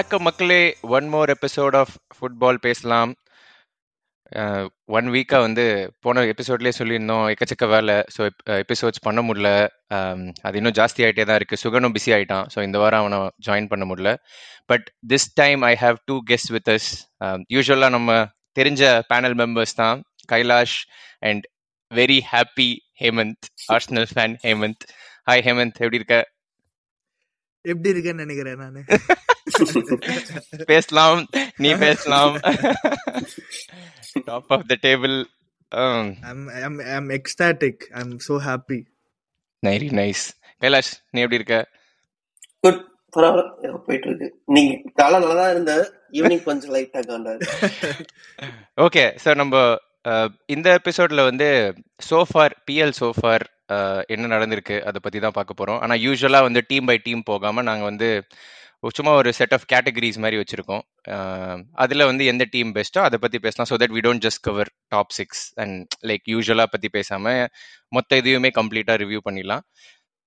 வணக்கம் மக்களே. One more episode of football பேசலாம். ஒன் வீக்காக வந்து போன எபிசோட்லேயே சொல்லியிருந்தோம் எக்கச்சக்க வேலை. ஸோ எபிசோட்ஸ் பண்ண முடியல. அது இன்னும் ஜாஸ்தி ஆகிட்டே தான் இருக்குது சுகனும் பிஸி ஆகிட்டான் ஸோ இந்த வாரம் அவனை ஜாயின் பண்ண முடியல. But this time I have two guest with us யூஸ்வலாக நம்ம தெரிஞ்ச பேனல் மெம்பர்ஸ் தான். Kailash and very happy Hemanth Arsenal fan Hemanth hi Hemanth எப்படி இருக்க? எப்படி இருக்கேன்னு நினைக்கிறேன் நானு. பேசலாம். நீ பேசலாம். Top of the table I'm ecstatic. I'm so happy. நைரி நைஸ் கைலாஷ் நீ எப்படி இருக்க? குட் பரவாயில்ல. போயிட்டு இருக்கு நீங்க காலை நல்லா தான் இருந்த. ஈவினிங் கொஞ்சம் லைட்டா காண்டாரு. ஓகே சார் நம்ம அஹ், இந்த எபிசோட்ல வந்து சோஃபார் பிஎல் சோஃபார் என்ன நடந்திருக்கு அதை பற்றி தான் பார்க்க போகிறோம் ஆனால் யூஸ்வலாக வந்து டீம் பை டீம் போகாமல் நாங்கள் வந்து சும்மா ஒரு செட் ஆஃப் கேட்டகரிஸ் மாதிரி வச்சுருக்கோம். அதில் வந்து எந்த டீம் பெஸ்ட்டோ அதை பற்றி பேசலாம். So that we don't just cover top six and like யூஸ்வலாக பற்றி பேசாமல் மொத்த இதையுமே கம்ப்ளீட்டாக ரிவ்யூ பண்ணிடலாம்.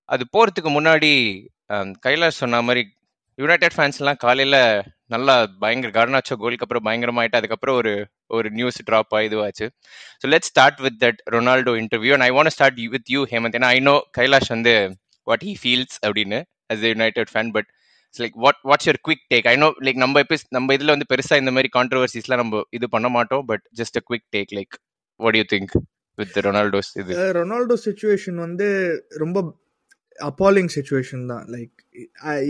அது போகிறதுக்கு முன்னாடி கைலாஷ் சொன்ன மாதிரி யுனைடெட் ஃபேன்ஸ்லாம் காலையில் நல்லா பயங்கர கர்னாச்சோ கோலுக்கு அப்புறம் பயங்கரமாயிட்டு அதுக்கப்புறம் ஒரு ஒரு நியூஸ் ட்ராப் ஆகி இதுவாச்சு. So let start with that Ronaldo interview and I want start with you Hemanth ஏன்னா ஐ நோ கைலாஷ் வந்து வாட் ஹி ஃபீல்ஸ் அப்படின்னு as United fan but it's like what what's your quick take I know like நம்ம எபிஸ் நம்ம இதில் வந்து பெருசாக இந்த மாதிரி கான்ட்ரவர்சிஸ்லாம் நம்ம இது பண்ண மாட்டோம் but just a quick take like what you think with Ronaldo's இது? ரொனால்டோ சுச்சுவேஷன் வந்து ரொம்ப அப்பாலிங் சுச்சுவேஷன் தான். லைக்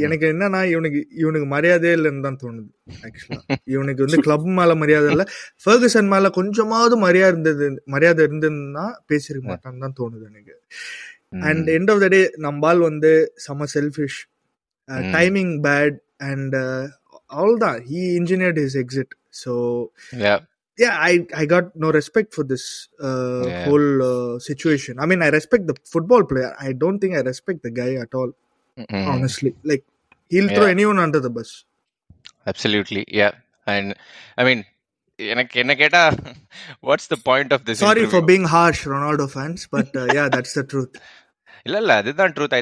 எனக்கு என்னன்னா இவனுக்கு இவனுக்கு மரியாதையே இல்லைன்னு தான் தோணுது ஆக்சுவலா இவனுக்கு வந்து கிளப் மேல மரியாதை இல்ல. ஃபர்கசன் மேல கொஞ்சமாவது மரியாதை இருந்தது மரியாதை இருந்ததுன்னா பேசிருக்க மாட்டான்னு தான் தோணுது எனக்கு. And end of the day நம்பால் வந்து செம selfish. Timing bad and all தான் he engineered his exit so Yeah. yeah i i got no respect for this uh, Yeah. whole uh, situation i mean i respect the football player i don't think i respect the guy at all Mm. honestly like he'll throw Yeah. anyone under the bus absolutely ya and I mean எனக்கு என்ன கேட்டா what's the point of this sorry for being harsh ronaldo fans but uh, yeah that's the truth இல்ல இல்ல. அதுதான் truth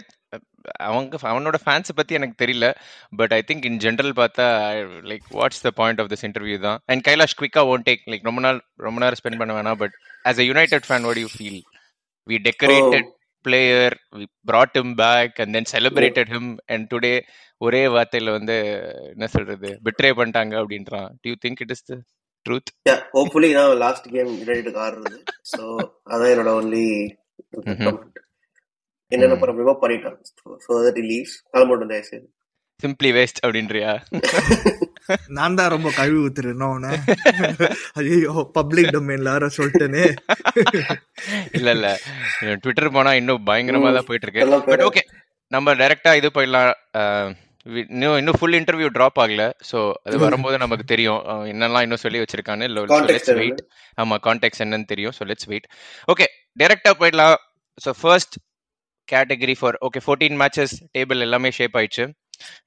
அவங்க அவனோட fans பத்தி எனக்கு தெரியல. But I think in general பார்த்தா like what's the point of this interview தான்? அண்ட் கைலாஷ் குவிக்கா ஒன் டேக் லைக் ரொம்ப நாள் ரொம்ப நேரம் ஸ்பெண்ட் பண்ண வேணாம். But as a United fan what you feel we decorated player we brought him back and then celebrated him. And today ஒரே வார்த்தையில வந்து என்ன சொல்றது பிட்ரே பண்ணிட்டாங்க அப்படின்றான். You think it is the truth hopefully நான் லாஸ்ட் கேம் யுனைடெட் ஆடுறது so அதான் என்னோட ஒன்லி. என்னென்ன. பண்ண பண்ணிட்டான் சோ தட் ரிலீஸ் கிளம்பட்டும் தயவு செய்து சிம்பிளி வேஸ்ட் அப்படின்றியா? நான் தான் ரொம்ப கழுவி ஊத்துறேன் ஐயோ பப்ளிக் டொமைன்ல யார சொல்லிட்டேனே. இல்ல இல்ல. ட்விட்டர் போனா இன்னும் பயங்கரமா தான் போயிட்டு இருக்கு பட். ஓகே நம்ம டைரக்டா இது போயிடலாம். இன்னும் இன்னும் ஃபுல் இன்டர்வியூ டிராப் ஆகல. சோ அது வரும்போது நமக்கு தெரியும். என்னெல்லாம் இன்னும் சொல்லி வச்சிருக்கான்னு. லெட்ஸ் வெயிட் ஆமா கான்டெக்ட் என்னன்னு தெரியும். ஸோ லெட்ஸ் வெயிட் ஓகே டைரக்டா போயிடலாம். So first category for okay fourteen matches table எல்லாமே ஷேப் ஆயிடுச்சு.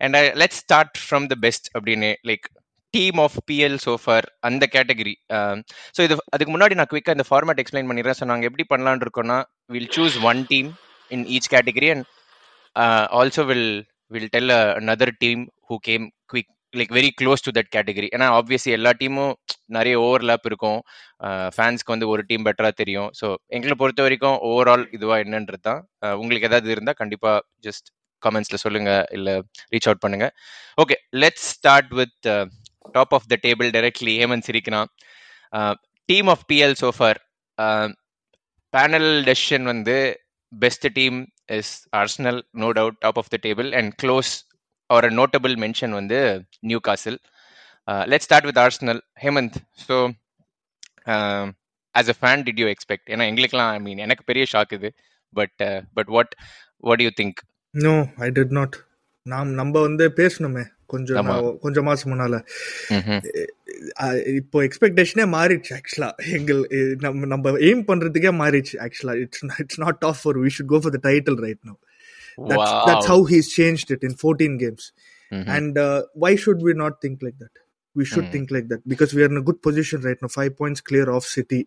And let start from the best அப்படின்னு like team of PL so far அந்த கேட்டகரி ஸோ um, இது அதுக்கு முன்னாடி நான் குவிக்காக இந்த ஃபார்மேட் எக்ஸ்பிளைன் பண்ணிடுறேன். ஸோ நாங்கள் எப்படி பண்ணலாம்னு இருக்கோம்னா will choose one team in each category and also will will tell another team who came like very close to that category ஏன்னா ஆப்வியஸ்லி எல்லா டீமும் நிறைய ஓவர்லேப் இருக்கும். ஃபேன்ஸ்க்கு வந்து ஒரு டீம் பெட்டராக தெரியும். ஸோ எங்களை பொறுத்த வரைக்கும் ஓவரால் இதுவாக என்னன்றது தான். உங்களுக்கு ஏதாவது இருந்தால் கண்டிப்பாக ஜஸ்ட் கமெண்ட்ஸில் சொல்லுங்கள் இல்லை ரீச் அவுட் பண்ணுங்கள் okay let's start with top of the table directly Hemanth சிரிக்கிறான். Team of PL so far panel decision வந்து best team is Arsenal no doubt top of the table and close ஒரு notable mention வந்து Newcastle let start with Arsenal Hemanth so as a fan did you expect ஏன்னா எங்களுக்குலாம் I mean எனக்கு பெரிய shock இது but but what what you think no I did not நாம் நம்ம வந்து பேசணுமே கொஞ்சம் கொஞ்சம் மாசம் முன்னால. இப்போ எக்ஸ்பெக்டேஷனே மாறிடுச்சு ஆக்சுவலா எங்கள் நம்ம நம்ம எய்ம் பண்றதுக்கே மாறிடுச்சு ஆக்சுவலா it's it's not top four we should go for the title right no that's that's how he's changed it in 14 games and uh, why should we not think like that we should Mm. think like that because we are in a good position right now five points clear off city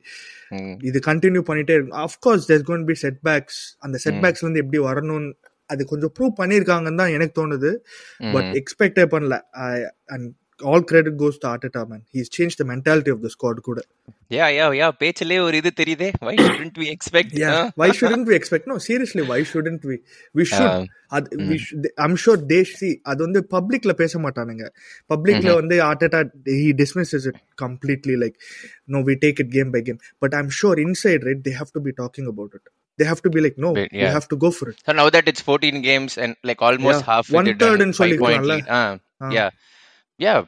இது continue பண்ணிட்டே of course there's gonna be setbacks அந்த செட் பேக்ஸ்ல இருந்து எப்படி வரணும்னு அது கொஞ்சம் ப்ரூவ் பண்ணியிருக்காங்கன்னு தான் எனக்கு தோணுது பட் எக்ஸ்பெக்டே பண்ணல and all credit goes to Arteta man he's change the mentality of the squad கூட யா யா யா பேச்சிலே ஒரு இது தெரியுதே why shouldn't we expect yeah why shouldn't we expect no seriously why shouldn't we we should அது should, i'm sure they see அது வந்து பப்ளிக்ல பேச மாட்டானுங்க பப்ளிக்ல வந்து Arteta he dismisses it completely like no we take it game by game but i'm sure inside right they have to be talking about it they have to be like no yeah. have to go for it So now that it's 14 games and like almost Yeah, half one third ன்னு five point சொல்லிருக்கலாம்ல? lead. Ah, Ah. yeah. Yeah.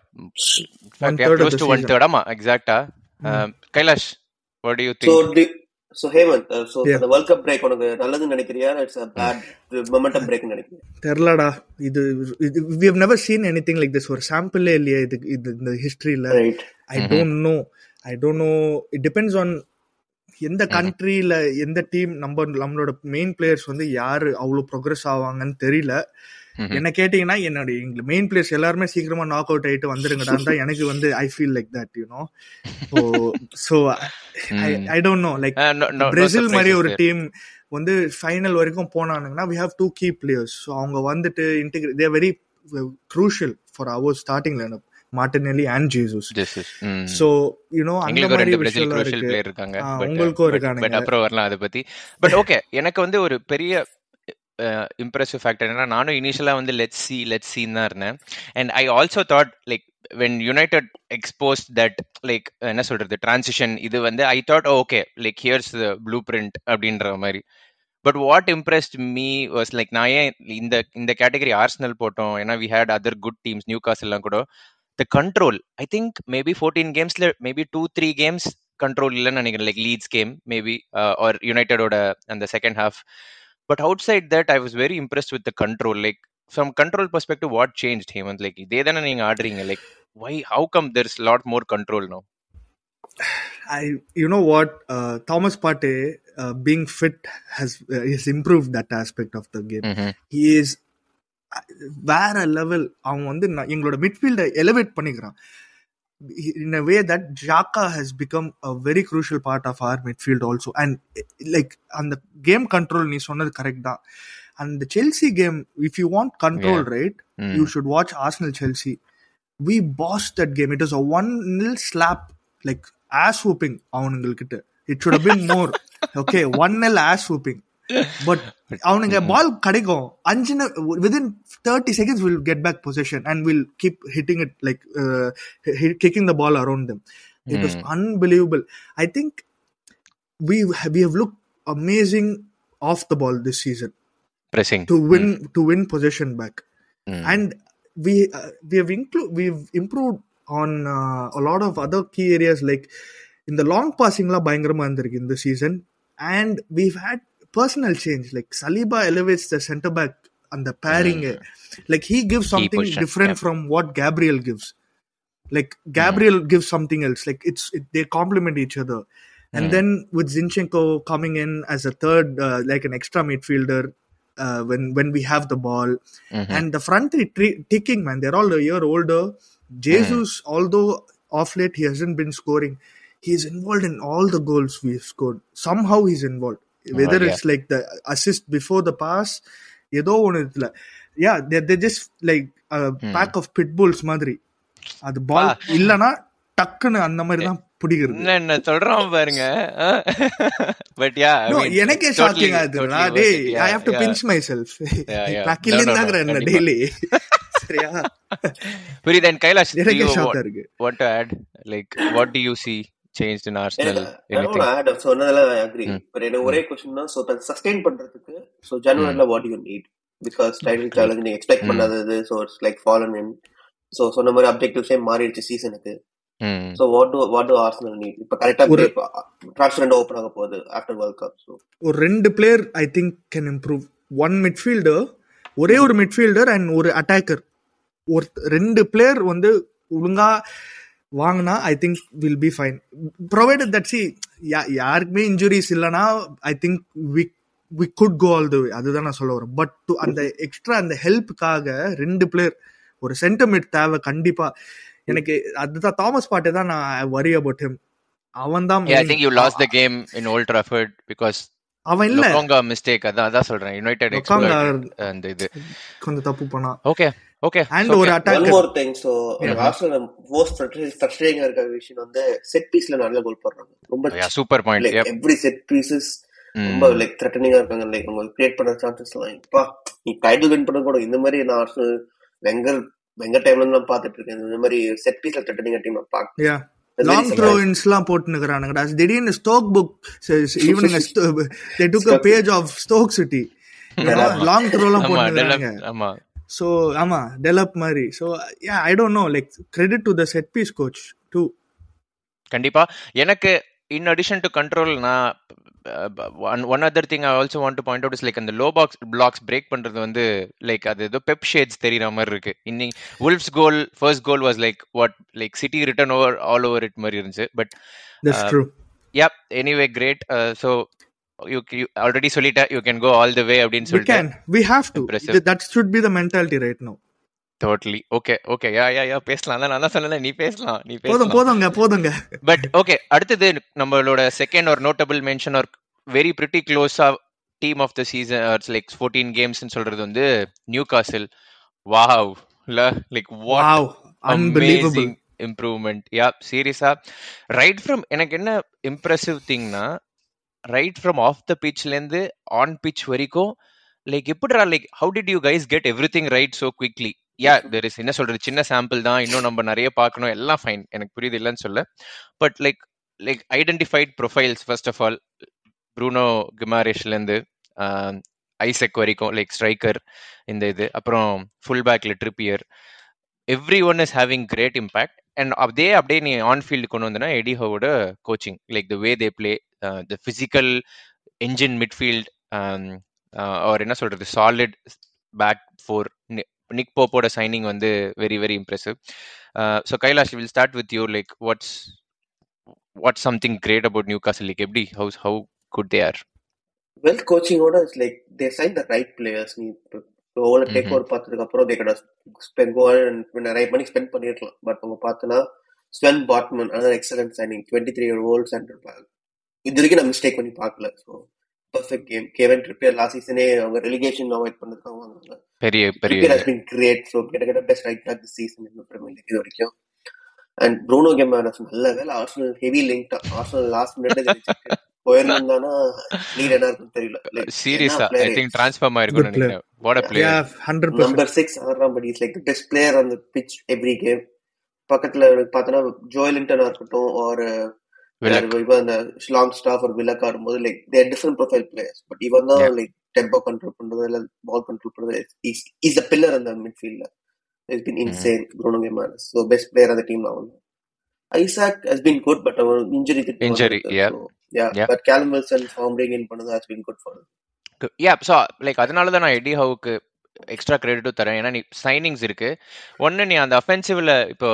Fact, yeah, close to one season. third. ஆமா, exact. ah. Um, Kailash, what do you think? So, the, so Hemant, uh, so Yeah. for the World Cup break உனக்கு நல்லதுன்னு நினைக்கிறியா it's a bad momentum break தெரிலடா இது we have never seen anything like this ஒரு சாம்பிளே இல்லையே இது இது இந்த ஹிஸ்டரியில right I don't know I don't know it depends on எந்த கண்ட்ரியில எந்த டீம் நம்ம நம்மளோட மெயின் பிளேயர்ஸ் வந்து யாரு அவ்வளவு ப்ரோக்ரஸ் ஆவாங்கன்னு தெரியல Mhm. என்ன கேட்டீங்கன்னா என்னோட எங்க மெயின் பிளேயர்ஸ் எல்லாருமே சீக்கிரமா நாக் அவுட் ஆயிட்டு வந்துருங்கடான்னு தான் எனக்கு வந்து I feel like that you know so I don't know like Uh, Brazil மாதிரி ஒரு. டீம் வந்து ஃபைனல் வரைக்கும் போனானுங்கன்னா we have two key players so அவங்க வந்துட்டு integrate their very crucial for our starting lineup Martinelli and Jesus. So you know அந்த மாதிரி player இருக்காங்க உங்களுக்கும் பட் இருக்கானுங்க. அப்புறம் வரலாம் அதை பத்தி. பட் ஓகே எனக்கு வந்து ஒரு பெரிய இம்ப்ரெசிவ் ஃபேக்டர் என்னன்னா நானும் இனிஷியலாக வந்து லெட் சி லெட் சீன் தான் இருந்தேன். And I also thought like when United expose that like என்ன சொல்றது டிரான்சிஷன் இது வந்து I thought okay like here's blueprint அப்படின்ற மாதிரி. But what impressed me was like நான் ஏன் இந்த இந்த கேட்டகரி ஆர்ஸ்னல் போட்டோம் ஏன்னா we had other good teams Newcastle எல்லாம் கூட the control I think maybe fourteen கேம்ஸ்ல maybe two three games control இல்லைன்னு நினைக்கிறேன். Like Leeds game maybe or யுனைடெடோட அந்த second half but outside that I was very impressed with the control like from control perspective what change Hemanth like இதே தானே நீங்க ஆடுறீங்க like why how come there is lot more control no I, you know what, uh, Thomas Partey uh, being fit has uh, has improved that aspect of the game. He is uh, வேற level அவன் வந்து எங்களோட மிட்ஃபீல்டை elevate பண்ணிக்கிறான். In a way that Xhaka has become a very crucial part of our midfield also and eh, like அந்த game control நீ சொன்னது correct தான் and the Chelsea game if you want control right you should watch Arsenal Chelsea we bossed that game it was a 1 nil slap like ass whooping அவனுங்கள்கிட்ட it should have been more okay 1 nil ass whooping but அவனுங்க பால் கிடைக்கும் அஞ்சு within thirty seconds will get back position and will keep hitting it like kicking the ball around them it was unbelievable I think we we have looked amazing off the ball this season pressing to win to win possession back and we uh, we have inclu- we've improved on uh, a lot of other key areas like in the long passing la பயங்கரமா இருந்திருக்கு இந்த season and we've had personal change like Saliba elevates the center back and the pairing like he gives something different yeah. from what Gabriel gives. Like Gabriel gives something else like it's it, they complement each other. And then with Zinchenko coming in as a third uh, like an extra midfielder uh, when when we have the ball. And the front three tri- ticking man they're all a year older. Jesus although off late he hasn't been scoring. He's involved in all the goals we've scored. Somehow he's involved yeah. it's like the assist before the pass ஏதோ ஒன்று இதுல just like a pack of pit bulls மாதிரி. அது பால் இல்லனா டக்குன்னு அந்த மாதிரி தான் பிடிக்கிறது. என்ன என்ன சொல்றான் பாருங்க பட் யா எனக்கே ஷாக்கிங் ஆகுதுடா டேய் I have to pinch myself. நான் கில்லிந்தாங்கற என்ன. டெய்லி சரியா? புரியுது கைலாஷ் எனக்கே ஷாக்கா இருக்கு. want to add? Like what do you see? Changed in Arsenal anything? ஆட் சொன்னதெல்லாம் அக்ரி பட் எனக்கு ஒரே கொஸ்டின் தான். ஸோ சஸ்டெயின் பண்றதுக்கு so ஜனவரில what you need because title challenge நீங்க expect பண்ணாதது so it's like fallen in so சொன்ன மாதிரி அப்ஜெக்டிவ்ஸே மாறிடுச்சு சீசனுக்கு Hmm. So what to what to Arsenal need இப்போ கரெக்டா ட்ரான்ஸ்ஃபர் ரெண்டு ஓப்பன் ஆக போகுது ஆஃப்டர் வேர்ல்ட் கப் ஸோ ஒரு ரெண்டு player I think can improve one midfielder ஒரே ஒரு மிட்ஃபீல்டர் அண்ட் ஒரு அட்டாக்கர் ஒரு ரெண்டு பிளேயர் வந்து ஒழுங்கா வாங்கினா I think will be fine provided that C யாருக்குமே இன்ஜுரிஸ் இல்லைனா I think we we could go all the way அதுதான் நான் சொல்ல வரேன். பட் டு அந்த எக்ஸ்ட்ரா அந்த ஹெல்ப்புக்காக ரெண்டு பிளேயர் ஒரு சென்டர்மிட் தேவை கண்டிப்பா. எனக்கு அதுதான் தாமஸ் பாட்டே தான் நான் வரி அபவுட் ஹிம் அவன் தான் I think you lost the game in Old Trafford because அவன் இல்ல. லொக்காங்கா மிஸ்டேக் அதான் அதான் சொல்றேன். யுனைடெட் லொக்காங்கா அந்த இது. கொஞ்சம் தப்பு பண்ணா. ஓகே ஓகே அண்ட் ஒரு one attack more thing so. Arsenal most ஃப்ரஸ்ட்ரேட்டிங்கா இருக்க விஷயம் வந்து செட் பீஸ்ல நல்ல கோல் போடுறாங்க. ரொம்ப super point like every set pieces ரொம்ப லைக் த்ரெட்டனிங்கா இருக்காங்க. லைக் அவங்க கிரியேட் பண்ற சான்சஸ் எல்லாம் இப்பா நீ டைட்டில் வின் பண்ண கூட இந்த மாதிரி நான் ஆர்சனல் வெங்கர் வெங்கர் டைம்ல நான் பாத்துட்டு இருக்கேன். இந்த மாதிரி செட் பீஸ்ல த்ரெட்டனிங்கா டீம் பாக்க யா லாங் த்ரோ இன்ஸ்லாம் போட்டுனுக்குறானுங்கடா திடீர்னு Stoke book evening they took a page of Stoke City long த்ரோலாம் போட்டுனுக்குறாங்க ஆமா. ஸோ ஆமா டெவலப் மாதிரி. So yeah I don't know like credit to the set piece coach too கண்டிப்பா. எனக்கு இன் அடிஷன் டு கண்ட்ரோல் நான் one one other thing I also want to point out is like அந்த low box blocks break பண்றது வந்து like அது ஏதோ Pep shades தெரியுற மாதிரி இருக்கு. இன்னைக்கு Wolves goal first goal was like what like City return over all over it மாதிரி இருந்துச்சு. But yeah anyway great so you already சொல்லிட்டேன் you can go all the way அப்படின்னு we சொல்லிட்டு. have to. Impressive. Th- that should be the mentality right now. Totally okay okay yeah yeah yeah பேசலாம். நான் தான் சொன்னேன் நீ பேசலாம். நீ போதும் போதுங்க போதுங்க. பட் ஓகே அடுத்தது நம்மளோட செகண்ட் ஒரு நோட்டபிள் மென்ஷன் ஒரு வெரி பிரிட்டி க்ளோஸா team of the season like fourteen கேம்ஸ்னு சொல்றது வந்து Newcastle wow like unbelievable. Amazing improvement yeah சீரியஸா ரைட் ஃப்ரம் எனக்கு என்ன இம்ப்ரெசிவ் திங்னா ரைட் ஃப்ரம் ஆஃப் த பிச்ல இருந்து ஆன் பிச் வரைக்கும் லைக் எப்படிடா like how did you guys get every thing right so quickly yeah there is என்ன சொல்றது சின்ன சாம்பிள் தான் இன்னும் நம்ம நிறைய பார்க்கணும் எல்லாம் ஃபைன் எனக்கு புரியுது இல்லைன்னு சொல்ல. But like like identified profiles first of all Bruno கிமாரேஷ்ல இருந்து ஐசெக் வரைக்கும் லைக் ஸ்ட்ரைக்கர் இந்த இது அப்புறம் ஃபுல் பேக்ல Trippier every one is having great impact and அதே அப்படியே நீ ஆன் ஃபீல்டு கொண்டு வந்தனா Eddie ஹவோட coaching like the way they play the physical engine midfield அவர் என்ன சொல்றது சாலிட் பேக் ஃபோர் நிக் போப்போட சைனிங் வந்து very very impressive so Kailash will start with you like what's what's something great about Newcastle like எப்படி how's how good they are well கோச்சிங்கோட it's like they sign the right players நீ over take over பார்த்ததுக்கு அப்புறம் they கடை spend go நிறைய money spend பண்ணிருக்கலாம். But அவங்க பார்த்தனா Sven Botman அதான் excellent signing twenty three old centre back இது வரைக்கும் நான் மிஸ்டேக் பண்ணி பார்க்கல. So perfect game Kieran Trippier last சீசனே அவங்க ரெலிகேஷன் அவாய்ட் பண்ணதுக்காக வாங்குறாங்க பெரிய பெரிய ஹஸ் பின் கிரேட் ஸோ கிட்ட கிட்ட best right back the season இந்த பிரீமியர் லீக் இது வரைக்கும். அண்ட் ப்ரூனோ கேமரஸ் நல்ல வேலை Arsenal heavy link Arsenal last minute போயிருந்தானா lead என்ன இருக்குன்னு தெரியல. Like, சீரியஸா ஐ player திங்க் ட்ரான்ஸ்ஃபார்ம் ஆயிருக்கும் Good player. நினைக்கிறேன். What a player yeah 100% number but is like best player அந்த பிச் எவ்ரி கேம் பக்கத்துல பார்த்தோன்னா ஜோயலிங்டனா இருக்கட்டும் ஒரு வில்லக் இவன் அந்த லாங் ஸ்டாஃப் ஒரு வில்லக் ஆடும்போது like there different profile players but இவன் தான். லைக் டெம்போ கண்ட்ரோல் பண்றது இல்ல பால் கண்ட்ரோல் பண்றது இஸ் த பில்லர் அந்த மிட்ஃபீல்ட்ல is been insane Bruno Guimaraes so best player அந்த டீம்ல அவன் Isak has been good but அவன் injury Injury, yeah. Yeah Yeah. Wilson form bring in பண்ணது has been good for yeah so like அதனால தான் நான் eddy ஹவுக்கு extra கிரெடிட்டும் தரேன். ஏன்னா நீ சைனிங்ஸ் இருக்கு. ஒன்னு நீ அந்த அஃபென்சிவ்ல இப்போ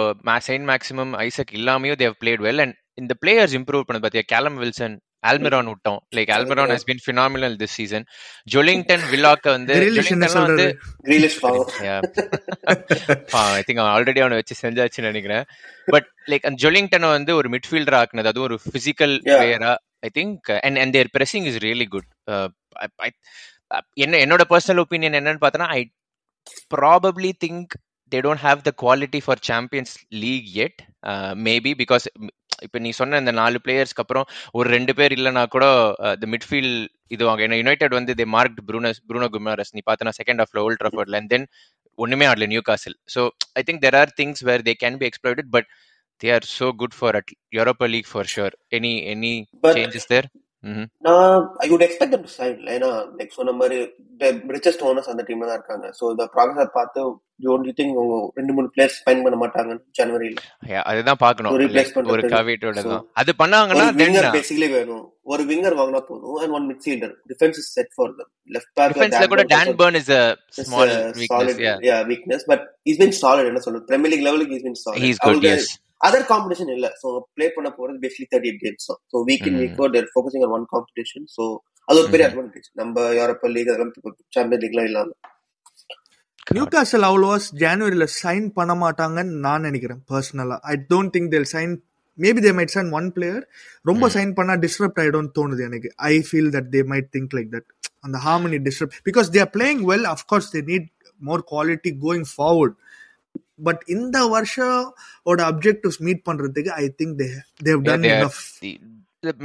சைன் மேக்ஸிமம் ஐசக் இல்லாமையும் தேவ் பிளேட் வெல் அண்ட் இந்த பிளேயர்ஸ் இம்ப்ரூவ் பண்ணது பார்த்தியா கேலம் வில்சன் ஆல்மிரான் விட்டோம். Like Almiron has been phenomenal this season Joelinton வில்லாக்க வந்து ஐ திங்க் ஆல்ரெடி அவனை வச்சு செஞ்சாச்சுன்னு நினைக்கிறேன். பட் லைக் அந்த ஜொலிங்டனை வந்து ஒரு மிட்ஃபீல்டர் ஆக்குனது அதுவும் ஒரு பிசிக்கல். பிளேயரா I think and and their pressing is really good என்ன என்னோட பர்சனல் ஒப்பீனியன் என்னன்னு பார்த்தோன்னா I probably think they don't have the quality for Champions League yet maybe because இப்போ நீ சொன்ன இந்த நாலு பிளேயர்ஸ்க்கு அப்புறம் ஒரு ரெண்டு பேர் இல்லைனா கூட த மிட்ஃபீல்ட் இதுவாங்க. ஏன்னா யுனைடெட் வந்து தே மார்க் ப்ரூனஸ் ப்ரூனோ குமாரஸ் நீ பார்த்தனா செகண்ட் ஆஃப்ல ஓல்ட் ட்ரஃபர்ட்ல அண்ட் தென் ஒண்ணுமே ஆடல Newcastle so I think there are things where they can be exploited but they are so good for at Europa League for sure any any changes there நான் I would expect them to sign ஏன்னா like சொன்ன மாதிரி richest owners அந்த டீம்ல தான் இருக்காங்க. So இந்த ப்ராசஸை பார்த்து ஒன்லி திங் அவங்க ரெண்டு மூணு பிளேயர்ஸ் ஸ்பெண்ட் பண்ண மாட்டாங்க ஜனவரியில? அதுதான் பார்க்கணும். Like, ஒரு. கவிட்டோட அது பண்ணாங்கன்னா விங்கர் பேசிக்கலி வேணும். ஒரு விங்கர் வாங்கினா போதும் and one midfielder defence is set for them left back டிஃபென்ஸ்ல கூட Dan Burn is a small weakness yeah weakness but is been solid என்ன சொல்றது? பிரீமியர் லீக் லெவலுக்கு is been he is solid good as other competition இல்ல. So play பண்ண போறது basically thirty eight games தான் so week in Mhm. Week they're focusing on one competition so அது ஒரு பெரிய. அட்வான்டேஜ் நம்ம யூரோப்பா லீக் அதெல்லாம் சாம்பியன் லீக்லாம் இல்லாம. நியூ காசல் அவ்வளோவா ஜனவரியில சைன் பண்ண மாட்டாங்கன்னு நான் நினைக்கிறேன் பர்சனலா I don't think they'll sign maybe they might sign one player ரொம்ப. சைன் பண்ணா டிஸ்டர்ப்ட் ஆயிடும்னு தோணுது எனக்கு. I feel that they might think like that அந்த harmony disturb because they are playing well of course they need more quality going forward but இந்த வருஷோட objectives meet பண்றதுக்கு I think they they've done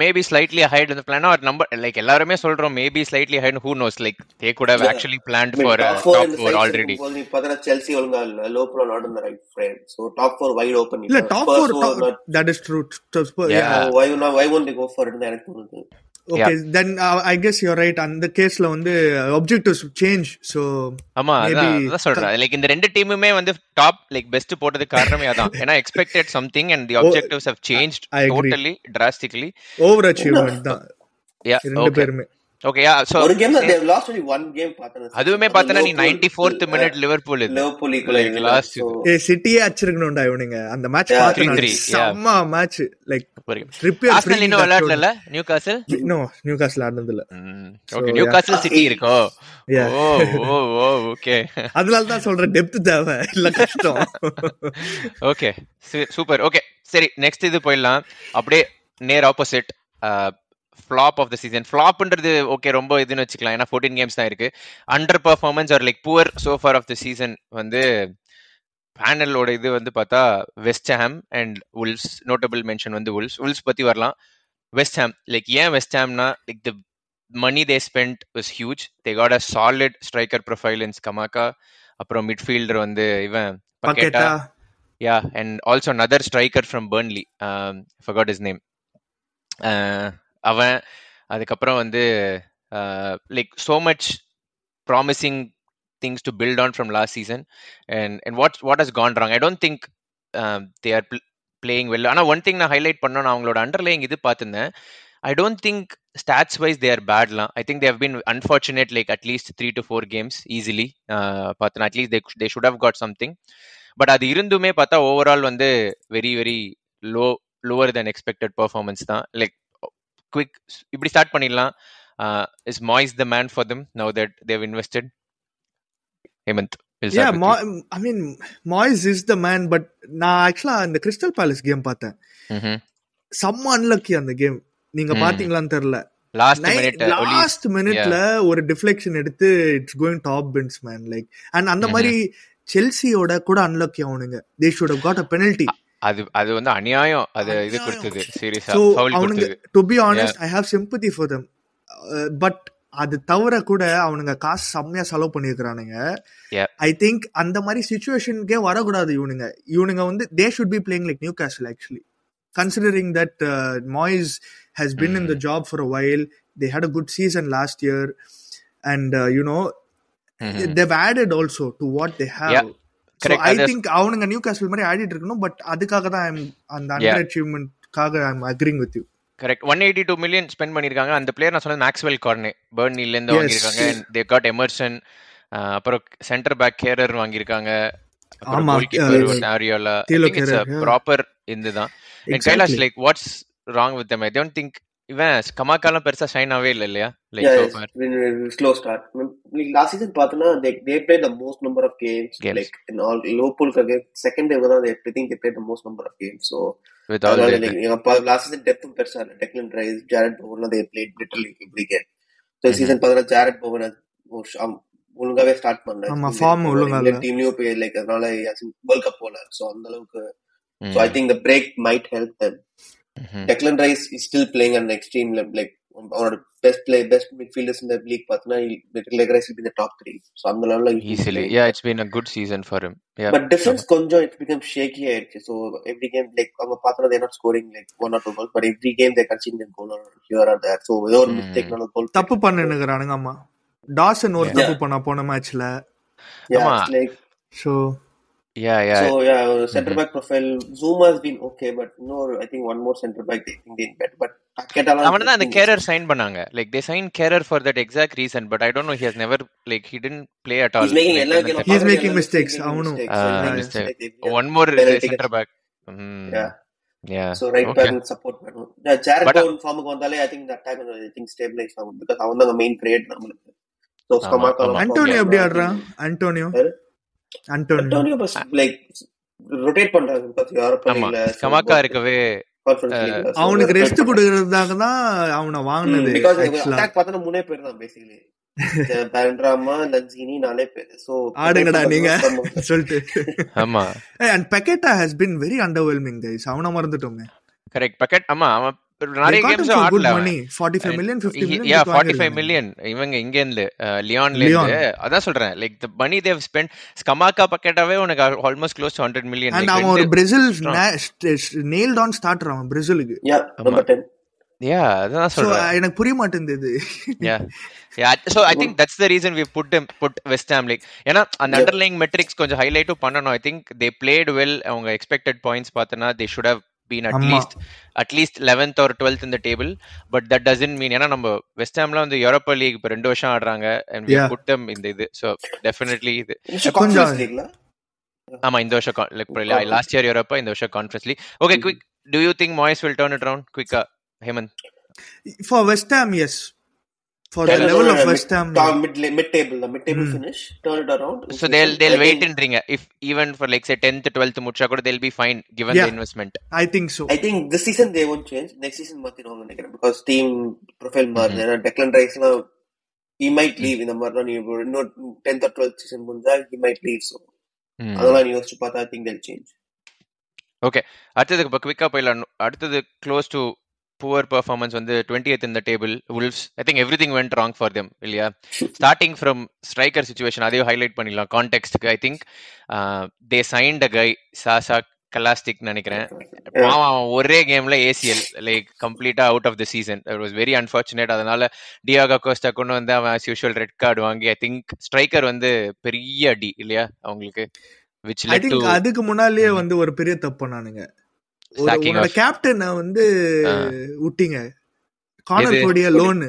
maybe slightly hyped இந்த plan ஒரு number like எல்லாருமே சொல்றோம் maybe slightly hyped who knows like they could have. Actually planned for top four in top the four sides already இருக்கும்போது நீ பார்த்தா Chelsea ஒழுங்கா இல்ல லோப்ரோ not in the right frame so top four wide open இல்ல top four that is true Yeah. Why why one go for it எனக்கு தோணுது. Okay then I guess you're right அந்த கேஸ்ல வந்து அப்ஜெக்டிவ்ஸ் சேஞ்ச் ஸோ ஆமா அதான் சொல்றேன். Like இந்த ரெண்டு டீமுமே வந்து டாப் லைக் பெஸ்ட் போட்டதுக்கு காரணமே அதான். ஏன்னா expected something and the objectives have changed. Totally drastically overachievement தான். யா ரெண்டு பேருமே. ஓகே யா சோ ஒரு game they lost only one game பார்த்தேன் அதுவுமே பார்த்தனா நீ 94th மினிட் லிவர்பூல் இது. லிவர்பூல் Like ஈக்குவல் சோ ஏ சிட்டியே அடிச்சிருக்கணும்டா இவனுங்க. அந்த மேட்ச் பார்த்தேன் 3-3, நான். செம்ம மேட்ச் லைக் ட்ரிப்பியர் ஆர்சனல் இன்னும் விளையாடல நியூ காசல் நோ நியூ காஸ்ல ஆடுனது இல்ல okay new yeah. Castle City இருக்கோ. ஓ ஓ ஓ ஓகே அதனால தான் சொல்றேன் டெப்த் தேவை இல்ல கஷ்டம். ஓகே சூப்பர் ஓகே சரி நெக்ஸ்ட் இது போயிடலாம். அப்படியே நேர் opposite flop of the season ஃப்ளாப்ன்றது okay ரொம்ப இதுன்னு வச்சுக்கலாம். ஏன்னா ஃபோர்டீன் கேம்ஸ் தான் இருக்கு. Under performance are like poor so far of the season வந்து பேனலோட இது வந்து பார்த்தா West Ham and Wolves notable mention வந்து உல்ஸ் உல்ஸ் பத்தி வரலாம். வெஸ்ட் ஹாம் லைக் ஏன் West ஹாம்னா like the money they spend was huge they got a solid striker profile in கமாக்கா அப்புறம் மிட்ஃபீல்டர் வந்து இவன் பக்கெட்டா also another striker from burnley. Um forgot his name. Uh, அவன் அதுக்கப்புறம் வந்து like so much promising things to build on from last season and and what what has gone wrong I don't think they are playing well ஆனால் one thing நான் highlight பண்ணோம் நான் அவங்களோட underlying இது பார்த்துருந்தேன். I don't think stats wise they are பேட்லாம் I think they've been unfortunate like at least three to four games easily பார்த்தேன் at least they they should have got something but அது இருந்துமே பார்த்தா overall வந்து very very low lower than expected performance தான். Like quick இப்படி start பண்ணிடலாம் is Moyes the man for them now that they've invested Hemant yeah. I mean Moyes is the man but நான் ஆக்சுவலா இந்த கிறிஸ்டல் பேலஸ் கேம் பார்த்தேன். செம்ம unlucky அந்த game நீங்க Hmm. பாத்தீங்களான்னு தெரியல லாஸ்ட் மினிட்ல ஒரு டிஃப்ளெக்ஷன் எடுத்து it's going top bins man like and அந்த Mhm. மாதிரி செல்சியோட கூட அன்லக்கி அவனுங்க they should have got a penalty அது அது வந்து அநியாயம். அது இது. கொடுத்தது சீரியஸா ஃபவுல் கொடுத்தது. To be honest I have sympathy for them but அது தவிர கூட அவனுங்க காசு செம்மையா செலவு பண்ணிருக்கிறானுங்க. ஐ திங்க் அந்த மாதிரி சுச்சுவேஷனுக்கே வரக்கூடாது இவனுங்க. இவனுங்க வந்து they should be playing like Newcastle actually considering that Moyes has been in the job for a while they had a good season last year and you know. They've added also to what they. Have Correct. I think அவனுங்க Newcastle மாதிரி ஆடிட்டு இருக்கணும் but அதுக்காக தான் I'm அந்த. Under அச்சீவ்மெண்ட்காக I am agreeing with you correct one eighty two million spend பண்ணிருக்காங்க அந்த player நான் சொன்னது மேக்ஸ்வெல் கார்னே பர்னில இருந்து Yes. வாங்கியிருக்காங்க. தே காட் எமர்சன் அப்புறம் சென்டர் பேக் கேரர் வாங்கியிருக்காங்க. ப்ராப்பர் இதுதான். Kailash like what's wrong with them I don't think இவன் கமாக்காலாம் பெருசா ஷைன் ஆவே இல்ல இல்லையா like so like last season, பார்த்தோன்னா they they played the most number of games. Games. Like in all Liverpool game, second day தான் they I think they played the most number of games. So with all அப்பா last season depth பெருசா இல்ல. Played literally every game. So Mhm. season பார்த்தா Jared Bowen has- oh, sh- um, ஒழுங்காவே start பண்ணல ஆமா, form ஒழுங்கா இல்ல. டீம்லயும் போய் லைக் அதனால வேர்ல்ட் கப் போல சோ அந்த அளவுக்கு so I think the break might help them. Declan Rice is still playing at an extreme level. Like அவனோட பெஸ்ட் பிளே பெஸ்ட் மிட்ஃபீல்டர்ஸ் இந்த லீக் பார்த்தனா Declan Rice will be in the top three. So அந்த லெவல்ல easily yeah it's been a good season for him yeah but difference கொஞ்சம் it become shaky ஆயிடுச்சு so every game like அவங்க பார்த்தோன்னா they're not scoring like one or two goal but every game they consider goal here or there so ஏதோ ஒரு Hmm. மிஸ்டேக்னால கோல் தப்பு பண்ணுங்கிறானுங்க ஆமா Dawson ஒரு. தப்பு பண்ணா போன மேட்ச்ல ஆமா. Like so yeah yeah. So yeah centre Mhm. Back profile Zouma has been okay but இன்னொரு I think one more centre back they think in bed but கேட்டாலும் அவன தான் அந்த கேரர் சைன் பண்ணாங்க. Like they sign Kehrer for that exact reason but I don't know he has never like he didn't play at all He's making எல்லா game He's making mistakes, அவனும். One more centre back Yeah. Yeah So right Okay. back support வேணும். Yeah, Jared But- Bowen form க்கு வந்தாலே I think the attack will, I think stabilize ஆகும் because அவன் தான் main threat நம்மளுக்கு. So Skamaka ஆமா. Antonio எப்படி ஆடுறான்? அண்டோனியோ was like rotate பண்றாங்க because யூரோப் ஆமா லீக்ல ஸ்கமாக்கா இருக்கவே அவனுக்கு ரெஸ்ட் கொடுக்கறதுக்காக தான் அவனை வாங்கினது பிகாஸ் அட்டாக் பார்த்தா மூணே பேர் தான் பேசிக்கலி பேண்ட்ராமா நாலே பேர். சோ ஆடுங்கடா நீங்க சொல்லிட்டு. ஆமா. And Paqueta has been very underwhelming guys அவனை மறந்துட்டோமே. கரெக்ட் பக்கெட் ஆமா அவன் நிறைய கேம்ஸ் for good ஆடல money. 45 million 50 million யா கொடுத்து ஃபார்ட்டி ஃபைவ் வாங்கிருக்காங்க. மில்லியன் இவங்க இங்க இருந்து லியான்ல லியான். இருந்து அதான் சொல்றேன். Like the money they've spend Scamacca பக்கெட்டாவே உனக்கு almost close to hundred million and அவன் ஒரு பிரேசில் நெயில் டான் ஸ்டார்டர் அவன் பிரேசிலுக்கு யா நம்பர் 10 யா அதான் சோ சொல்றேன். எனக்கு புரிய மாட்டேங்குது yeah. Yeah so i think that's the reason we put them put west ham like ஏன்னா அந்த underlying metrics கொஞ்சம் ஹைலைட்டும் பண்ணணும். I think they played well. அவங்க expected points பார்த்தனா they should have been at ஆமா. least at least 11th or 12th in the table but that doesn't mean ஏன்னா நம்ம west ஹாம்ல வந்து யூரோப்பா லீக் இப்போ ரெண்டு வருஷம் ஆடுறாங்க and we Yeah. put them in the இது so definitely இது ஆமா இந்த வருஷம் லைக் லாஸ்ட் இயர் யூரோப்பா இந்த வருஷம் conference league okay quick do you think moyes will turn it around quicker Hemant for West Ham is Turn level around off and West Ham mid- mid table the mid table Mm. finish turn it around so they'll they'll I wait think- in ringa if even for like say 10th 12th முடிச்சா கூட they'll be fine given Yeah. the investment I think so I think this season they won't change. Next season மாத்திடுவாங்க because team profile மாறுது ஏன்னா டெக்லன் ரைஸ்லாம் he might leave இந்த நீ ஒரு இன்னொரு tenth or twelfth season முடிஞ்சா he might leave so Hmm. அதெல்லாம் நீ யோசிச்சு பார்த்தா I think they'll change. அடுத்ததுக்கு இப்போ குவிக்கா போயிடலாம் அடுத்தது க்ளோஸ் டு புவர் பெர்ஃபார்மன்ஸ் வந்து டுவெண்ட்டி இந்த table Wolves I think everything went wrong for them இல்லையா? ஸ்டார்டிங் ஃப்ரம் ஸ்ட்ரைக்கர் சுச்சுவேஷன் அதையும் ஹைலைட் பண்ணிடலாம் கான்டெக்ட்க்கு I think they signed a guy Sasa Kalajdzic நினைக்கிறேன். ஒரே கேம்ல ஏசிஎல் லைக் கம்ப்ளீட்டா out of the season it was very unfortunate அதனால Diego Costa கொண்டு வந்து அவன் as usual ரெட் கார்டு வாங்கி ஐ திங்க் ஸ்ட்ரைக்கர் வந்து பெரிய அடி இல்லையா அவங்களுக்கு? அதுக்கு முன்னாலேயே வந்து ஒரு பெரிய தப்பு நானுங்க. உன்னோட கேப்டனை வந்து. விட்டீங்க? கோடிய லோன்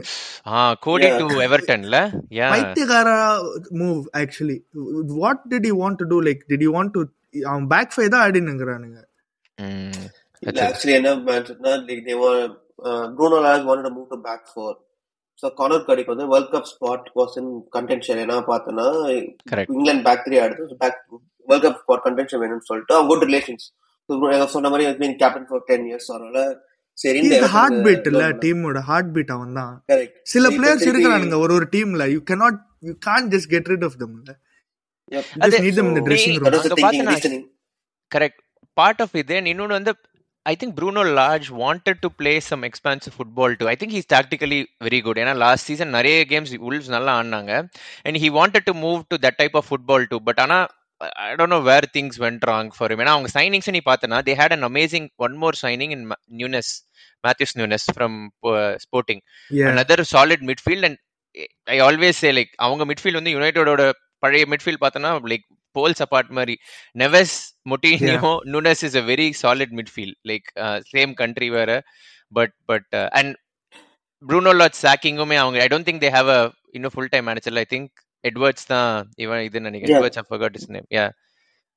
ஆ கோடி Yeah. டு எவர்டன்ல யா பைத்தியக்காரா move actually what did you want to do like did you want to அவன் பேக் ஃபை தான் ஆடினுங்கிறானுங்க. ம். இல்ல actually என்ன மேட்ச்னா like they were Bruno Lage wanted to move to back four. So Conor கடிக்கு வந்து World Cup spot was in contention என்ன பார்த்தனா கரெக்ட் இங்கிலாந்து பேக் த்ரீ ஆடுது. Back World Cup spot contention வேணும்னு சொல்லிட்டு அவங்க குட் ரிலேஷன்ஸ் சொன்ன மாதிரி mean captain for ten years அதனால சரி இந்த ஹார்ட் பீட் இல்ல டீமோட ஹார்ட் பீட் அவன் தான் கரெக்ட் சில பிளேயர்ஸ் இருக்கிறானுங்க ஒரு ஒரு டீம்ல you cannot you can't just get rid of them இல்ல? அது- just need them in the So, dressing நீ- room. That was the அங்க thinking, பார்த்தனா- reasoning. கரெக்ட் பார்ட் ஆஃப் இது இன்னொன்று வந்து I think Bruno Lage wanted to play some expansive football too I think he's tactically very good ஏன்னா last season நிறைய games Wolves நல்லா ஆடினாங்க. And he wanted to move to that type of football too but ஆனால் I don't know where things went wrong for ஏன்னா அவங்க signings நீ பார்த்தனா they had an amazing one more signing in Nunes Matheus Nunes from Sporting another solid midfield and I always say like அவங்க midfield வந்து யுனைடெடோட பழைய midfield பார்த்தோன்னா like போல்ஸ் அப்பார்ட் மாதிரி. Neves Moutinho Nunes is a very solid midfield like same country வேற. But but and Bruno Lage சாக்கிங்குமே அவங்க I don't think they have a இன்னும் full time manager I think Edwards தான் இவன் இது நினைக்கிறேன். Edwards I forgot his name yeah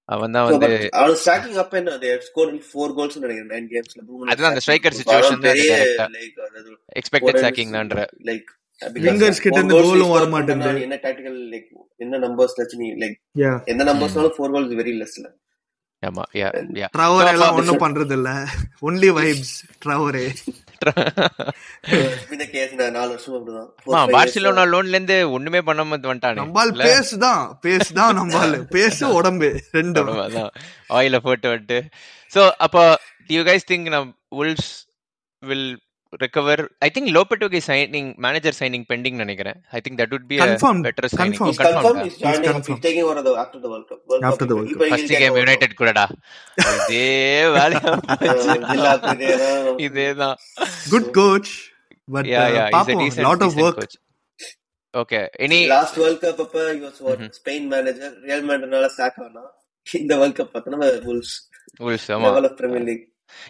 அவன் தான் வந்து அவன் stacking up என்ன they have scored four goals நினைக்கிறேன் nine gamesல Bruno அதுதான் அந்த situation அவன் தான் அதாவது எக்ஸ்பெக்டட் தான்ற like because Wingers கிட்ட four இருந்து score வர மாட்டேங்குது. என்ன tactical like என்ன numbers வச்சு நீ Yeah. எந்த நம்பர்ஸ்னாலும் ஃபோர் கோல்ஸ் வெரி லெஸ்ல ஆமா யா யா ட்ரவர் So, எல்லாம் ஒண்ணும் பண்றது இல்ல ஒன்லி வைப்ஸ் ட்ரவரே இந்த கேஸ் நான் நாலு வருஷம் அப்படிதான். Four, ஆமா five years பார்சிலோனா லோன்ல இருந்து ஒண்ணுமே பண்ணாம வந்துட்டானே. நம்பால் பேஸ் தான் பேஸ் தான் நம்பால். பேஸ் உடம்பு ரெண்டும். ஆயில போட்டு விட்டு சோ அப்போ யூ கைஸ் திங்க் நம் Wolves will recover i think lopetegui signing manager signing pending நினைக்கிறேன் i think that would be Confirmed. a better signing Confirmed. He's confirmed. He's He's joining. He's confirmed. taking over the after the World Cup. World After Cup. the World இப்ப first game over. United கூடடா இதே வேலையா. Uh, இதேதான். இதேதான் good coach but yeah yeah he's a பாப்போம் decent lot of decent coach okay any Last World Cup அப்ப he was what? Mhm. Spain manager. Real Madridனால sack ஆனா. இந்த World Cup பார்த்தோன்னா Wolves. wolves ஆமா Level of Premier League.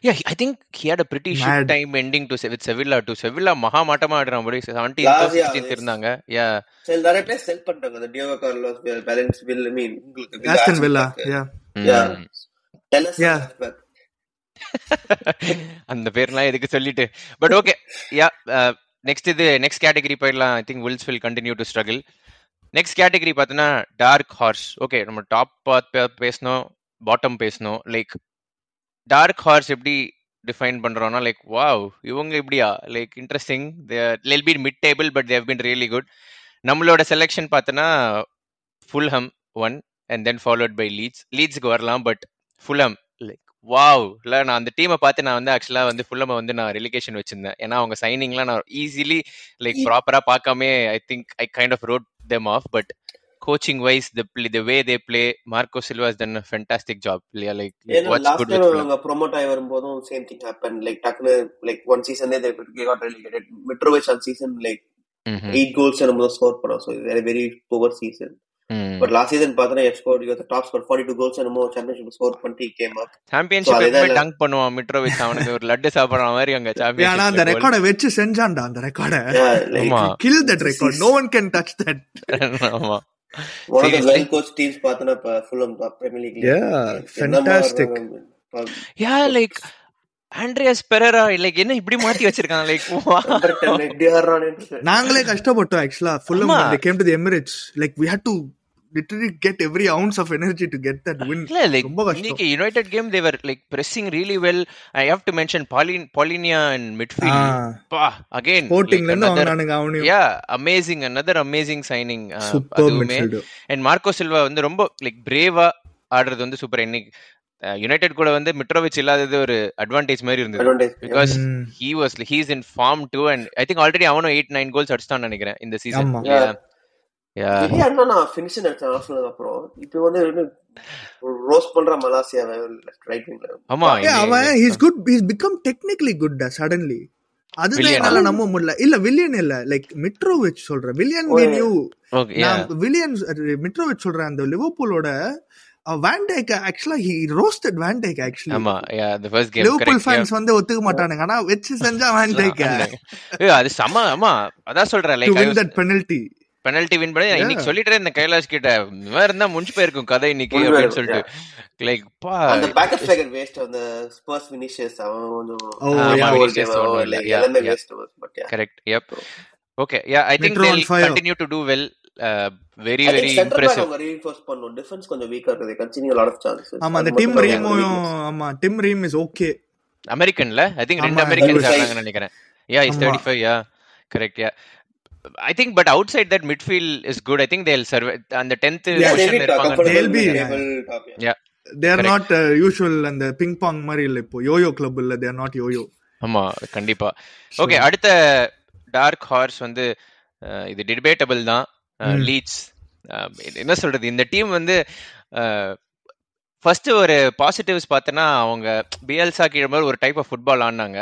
Yeah, I think he had a pretty shit Mad. time ending to Se- with Sevilla too. Sevilla மகா மாட்டமா ஆடுறான் படி 17th Last year, 16th yes. இருந்தாங்க. Yeah. சரி, நிறைய பேர் sell பண்ணிட்டாங்க. அந்த Carlos, Valence, Will, I mean, உங்களுக்கு Aston Villa. Yeah Yeah. Mm. Tell us Yeah. about that. அந்த பேர்லாம் எதுக்கு சொல்லிட்டு பட் ஓகே யா நெக்ஸ்ட் இது நெக்ஸ்ட் கேட்டகரி போயிடலாம் I think Wolves will continue to struggle next category பார்த்தோன்னா டார்க் ஹார்ஸ் ஓகே நம்ம top பேசணும் பாட்டம் பேசணும் லைக் டார்க் ஹார்ஸ் எப்படி டிஃபைன் பண்றோம்னா லைக் வாவ் இவங்க இப்படியா? Like interesting will be mid table but they've been really good நம்மளோட selection பார்த்தோன்னா Fulham one and then followed by Leeds லீட்ஸ்க்கு வரலாம் பட் ஃபுல்ஹம் லைக் வாவ் இல்ல நான் அந்த டீமை பார்த்து நான் வந்து ஆக்சுவலா வந்து ஃபுல்லம வந்து நான் ரெலிகேஷன் வச்சிருந்தேன். ஏன்னா அவங்க சைனிங்லாம் நான் ஈஸிலி லைக் ப்ராப்பரா பார்க்காம I think I kind of wrote them off but coaching wise the the way they play Marco Silva is done fantastic job இல்லையா லைக் ஏன்னா what's last good time with அவங்க ப்ரோமோட் ஆகி வரும்போதும் same thing happen like டக்குனு like one season they got relegated Mitrovic அந்த season like eight goals நம்ம score பண்ணோம். So very very poor season but last season பார்த்தா F score top score forty two goals என்னமோ championship score பண்ணிட்டு game up championship எப்பவுமே. Tongue பண்ணுவான் Mitrovic அவனுக்கு ஒரு லட்டு சாப்பிடுற மாதிரி அங்க ஆனா அந்த ரெக்கார்டை வச்சு செஞ்சான்டா அந்த ரெக்கார்டை kill that record no one can touch that ஆமா. என்ன ஆண்ட்ரியாஸ் பெரரா லைக் இப்படி மாத்தி வச்சிருக்காங்க? லைக் நாங்களே கஷ்டப்பட்டோம் ஆக்சுவலா ஃபுல்லம் ஆமா. when they came to the emirates like we literally get every ounce of energy to get that win. இல்ல லைக் ரொம்ப கஷ்டம். இன்னைக்கு United game they were like pressing really well. I have to mention Palhinha Palhinha and midfield பா again ஸ்போர்ட்டிங்ல இருந்து another வாங்கினானுங்க அவனையும். Yeah amazing another amazing signing super அதுவுமே. அண்ட் மார்க்கோ சில்வா வந்து ரொம்ப லைக் பிரேவா ஆடுறது வந்து சூப்பர் இன்னைக்கு யுனைடெட் கூட வந்து மிட்ரோவிச் இல்லாதது ஒரு அட்வான்டேஜ் மாதிரி இருந்தது. Because he was he's in form too and I think already அவனும் எயிட் நைன் கோல்ஸ் அடிச்சிட்டான்னு நினைக்கிறேன் இந்த சீசன் அண்ணா நான் ஃபினிஷ் அடிச்சேன் ஆர்சனல் அப்புறம் இப்போ வந்து ரோஸ் பண்ற மலாசியாவை ரைட் விங்ல ஆமா அவன் he's good he's become technically good suddenly அதுதான் என்னால நம்ப முடியல. இல்ல வில்லியன் இல்ல. லைக் மிட்ரோவிச் சொல்றேன் Willian we knew Willian Mitrovic சொல்றேன் அந்த லிவர்பூலோட வேண்டேக் ஆக்சுவலா ஹி ரோஸ்டட் வேண்டேக் ஆக்சுவலி ஆமா yeah the first game Liverpool correct yeah fans வந்து ஒத்துக்க மாட்டானுங்க. ஆனா வச்சு செஞ்சா வேண்டேக் அது சம ஆமா அதான் சொல்றேன் like win that penalty penalty win பண்ணி இன்னைக்கு சொல்லிட்டே இந்த கைலாஷ் கிட்ட. வேற இருந்தா முடிஞ்சு போயிருக்கும் கதை இன்னைக்கு அப்படின்னு சொல்லிட்டு. லைக் பா அந்த பேக்கப் ஸ்ட்ரைக்கர் வேஸ்ட் அந்த ஸ்பர்ஸ் ஃபினிஷர்ஸ் அவன் கொஞ்சம் yeah yeah yeah yeah correct yep. Okay yeah i think Mitro and they'll fire continue to do well uh, very I think very centre back impressive. அவங்க reinforce பண்ணணும். Defence கொஞ்சம் வீக்கா இருக்குது conceding lot of chances ஆமா அந்த Tim weakness ஆமா Tim Ream is okay அமெரிக்கன்ல i think ரெண்டு அமெரிக்கன்ஸ் ஆடுறாங்கன்னு நினைக்கிறேன். Yeah he's ஆமா. 35 yeah. Correct yeah. I think but outside that midfield is good. I think they'll survive and the 10th Yeah, they'll position comfortable they'll be top. Yeah. yeah. There correct. Not usual அந்த ping pong மாதிரி இல்ல இப்போ YoYo club இல்ல தேர் not YoYo ஆமா கண்டிப்பா. Okay அடுத்த dark horse வந்து அஹ், இது டிபேட்டபிள் தான். லீட்ஸ் என்ன சொல்றது? இந்த டீம் வந்து ஃபர்ஸ்ட் ஒரு பாசிட்டிவ்ஸ் பார்த்தோன்னா அவங்க பிஎல்சா கீழே ஒரு டைப் ஆஃப் ஃபுட்பால் ஆடினாங்க.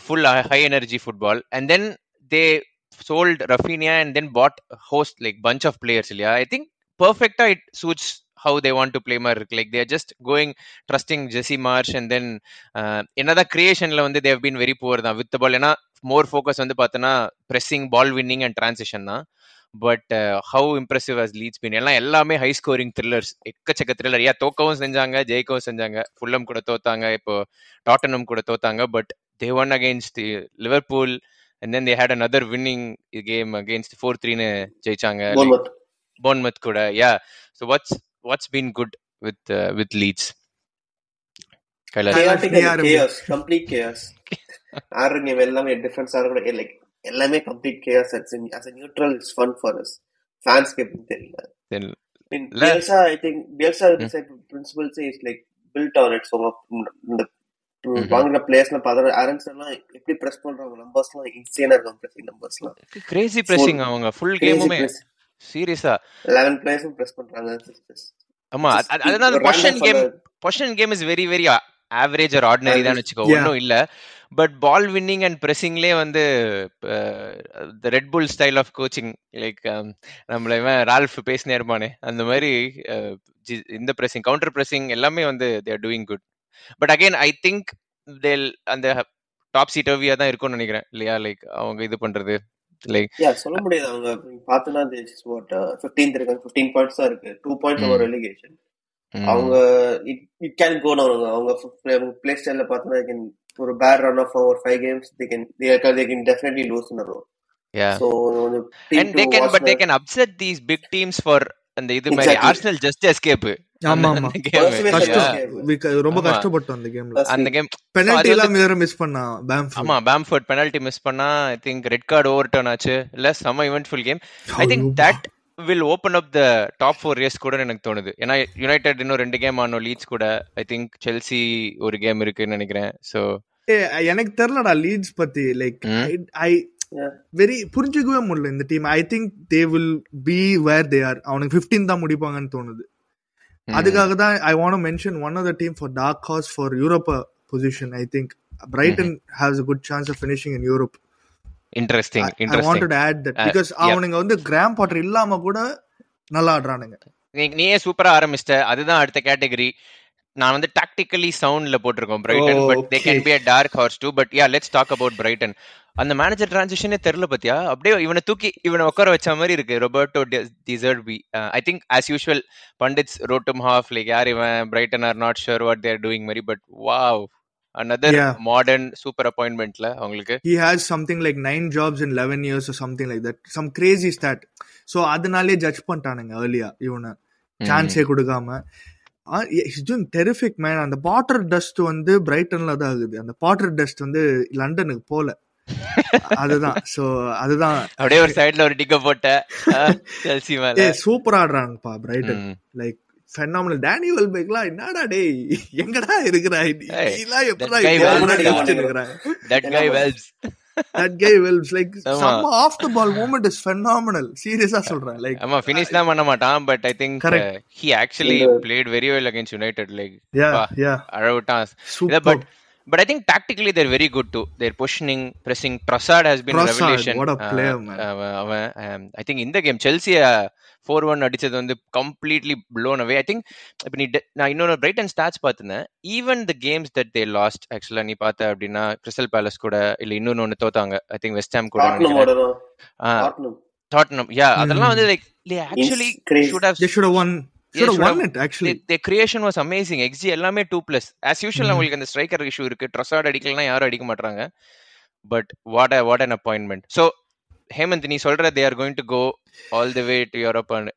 Full high energy football and then they sold Raphinha and then bought host like bunch of players இல்லையா ஐ திங்க் பர்ஃபெக்டா it suits how they want to play மாதிரி இருக்கு like they're just going trusting Jesse Marsh and then என்னதான் கிரியேஷன்ல வந்து they've been very poor தான். With ball ஏன்னா more focus வந்து பார்த்தோன்னா pressing ball winning and transition தான். But how impressive has Leeds been எல்லாம் எல்லாமே ஹை ஸ்கோரிங் த்ரில்லர்ஸ் எக்கச்சக்க த்ரில்லர் ஏன் தோக்கவும் செஞ்சாங்க ஜெயிக்கவும் செஞ்சாங்க. ஃபுல்லம் கூட தோத்தாங்க இப்போ டாட்டனம் கூட தோத்தாங்க. But they won against Liverpool and then they had another winning game against four த்ரீன்னு ஜெயிச்சாங்க. போன்மத் கூட yeah so what's what's been good with with Leeds. Complete chaos. ஆடுற கேம் எல்லாமே டிஃபரன்ஸ் கூட லைக் எல்லாமே complete chaos as neutral fun for us ஃபேன்ஸ்க்கு எப்படி தெரியல Bielsa I think Bielsa hmm, principles is like build on it's இந்த. வாங்குற பிளேயர்ஸ்ல errands எல்லாம் எப்படி பிரஸ் பண்றாங்க? நம்பர்ஸ் எல்லாம் இன்சேனா இருக்கும் பிரஸிங் நம்பர்ஸ் எல்லாம். கிரேசி பிரஸிங் அவங்க ஃபுல் கேமுமே சீரியஸா லெவன் பிளேயர்ஸும் பிரஸ் பண்றாங்க ஆமா அது- அது- அதுதான் அந்த possession random game for possession game is very very average or ordinary தான் வச்சுக்கோ ஒன்றும் இல்ல. பட் பால் வின்னிங் அண்ட் பிரஸிங்லேயே வந்து Red Bull style of coaching like நம்மள இவன் ரால்ஃப் பேசினே இருப்பானே. அந்த மாதிரி இந்த பிரஸிங் கவுண்டர் பிரஸிங் எல்லாமே வந்து they're doing good but again I think they'll அந்த டாப் சீட்டோவியா தான் இருக்கும்னு நினைக்கிறேன். இல்லையா? லைக் அவங்க இது பண்றது. லைக் சொல்ல முடியாது. அவங்க பார்த்தனா வாட் ஃபிஃப்டீன்த் இருக்காங்க. ஃபிஃப்டீன் பாயிண்ட்ஸ் தான் இருக்கு. டூ பாயிண்ட்ஸ் ஓவர் ரெலிகேஷன் அவங்க இட் கேன் கோ டவுன் அவங்க பிளே ஸ்டைல்ல பார்த்தனா ஒரு பேட் ரன் ஆஃப் ஒரு five games they can they can definitely lose in row yeah team and they can but they can upset these big teams for அந்த இது மாதிரி. Arsenal just escape ரொம்ப. கஷ்டப்பட்டோம் அந்த கேம்ல அந்த. கேம் பெனல்டி எல்லாம் மிஸ் பண்ணா பேம்ஃபோர்ட் ஆமா பேம்ஃபோர்ட் பெனல்டி மிஸ் பண்ணா I think red card over turn ஆச்சு. இல்ல செம்ம eventful game I think. That will open up the top four race கூட எனக்கு தோணுது. ஏன்னா யுனைடெட் இன்னும் ரெண்டு கேம் ஆனோம் லீட்ஸ் கூட. ஐ திங்க் செல்சி ஒரு கேம் இருக்குன்னு நினைக்கிறேன். சோ எனக்கு தெரியலடா லீட்ஸ் பத்தி. லைக். ஐ. வெரி புரிஞ்சுக்கவே முடியல இந்த team I think they will be where they are அவனுக்கு 15 தான் முடிப்பாங்கன்னு தோணுது. அதுக்காக தான் I want mention one of the team for dark horse for Europe position I think Brighton has good chance of finishing in Europe interesting I wanted add that because. அவனுங்க வந்து Graham Potter இல்லாம கூட நல்லா ஆடுறானுங்க. நீ நீயே சூப்பரா ஆரம்பிச்சிட்ட. அதுதான் அடுத்த கேட்டகரி நான் வந்து டாக்டிக்கலி சவுண்ட்ல போட்டிருக்கோம் Brighton but they can. Be a dark horse too but yeah let's talk about Brighton அந்த மேனேஜர் டிரான்சிஷனே தெரியல பத்தியா? அப்படியே இவனை தூக்கி இவனை உட்கார வச்ச மாதிரி இருக்கு. Roberto De Zerbi I think as usual pundits wrote them off like யார் இவன்? Brighton are not sure what they're doing மாதிரி but wow another Yeah. Modern super அப்பாயின்மெண்ட்ல அவங்களுக்கு he has something like nine jobs in 11 years or something like that. Some crazy stat. So அதனாலே judge பண்ணிட்டானுங்க ஏர்லியா இவனை. சான்ஸே கொடுக்காம. இஸ் டூயிங் டெரிஃபிக் மேன் அந்த Potter dust வந்து பிரைட்டன்ல தான் ஆகுது. அந்த பாட்டர் டஸ்ட் வந்து லண்டனுக்கு போல. அதுதான். சோ அதுதான். அப்படியே ஒரு சைடுல ஒரு டிக்க போட்ட செல்சி ஏ மேல. சூப்பர் ஆடுறாங்கப்பா பிரைட்டன். லைக் ஃபெனாமினல் டேனி வெல்பெக்லாம் என்னடா டேய்? எங்கடா இருக்கிறா? நீலாம் எப்படா இருக்கிற that guy wells that guy wells like ஆமா. some off the ball movement is phenomenal சீரியஸா சொல்றேன் லைக் ஆமா ஃபினிஷ் தான் பண்ண மாட்டான் but I think Correct. He actually இந்த- played very well against United like yeah பா. Yeah அழவிட்டான் super but but I think tactically they're very good to their positioning pressing Trossard has been Prasad, revolution what a player, man. அவன் I think இந்த game செல்சிய four one அடிச்சது வந்து completely blown away I think இப்போ நீ நான் இன்னொரு Brighton stats பார்த்திருந்தேன். Even the games that they lost ஆக்சுவலா நீ பார்த்த அப்படின்னா கிறிஸ்டல் பேலஸ் கூட இல்ல இன்னொன்னு ஒன்னு தோத்தாங்க. ஐ திங்க் வெஸ்ட் ஹாம் கூட டாட்னம் யா அதெல்லாம் Mm. வந்து like actually. Should have they should have won. Should have should won have- it actually. The creation was amazing XE எல்லாமே டூ பிளஸ் ஆஸ் யூஷுவல். அவங்களுக்கு அந்த ஸ்ட்ரைக்கர் இஷ்யூ இருக்கு. Trossard அடிக்கலனா யாரும் அடிக்க மாட்டாங்க but what what an appointment so Hemant நீ சொல்ற they are going to go all the way to Europe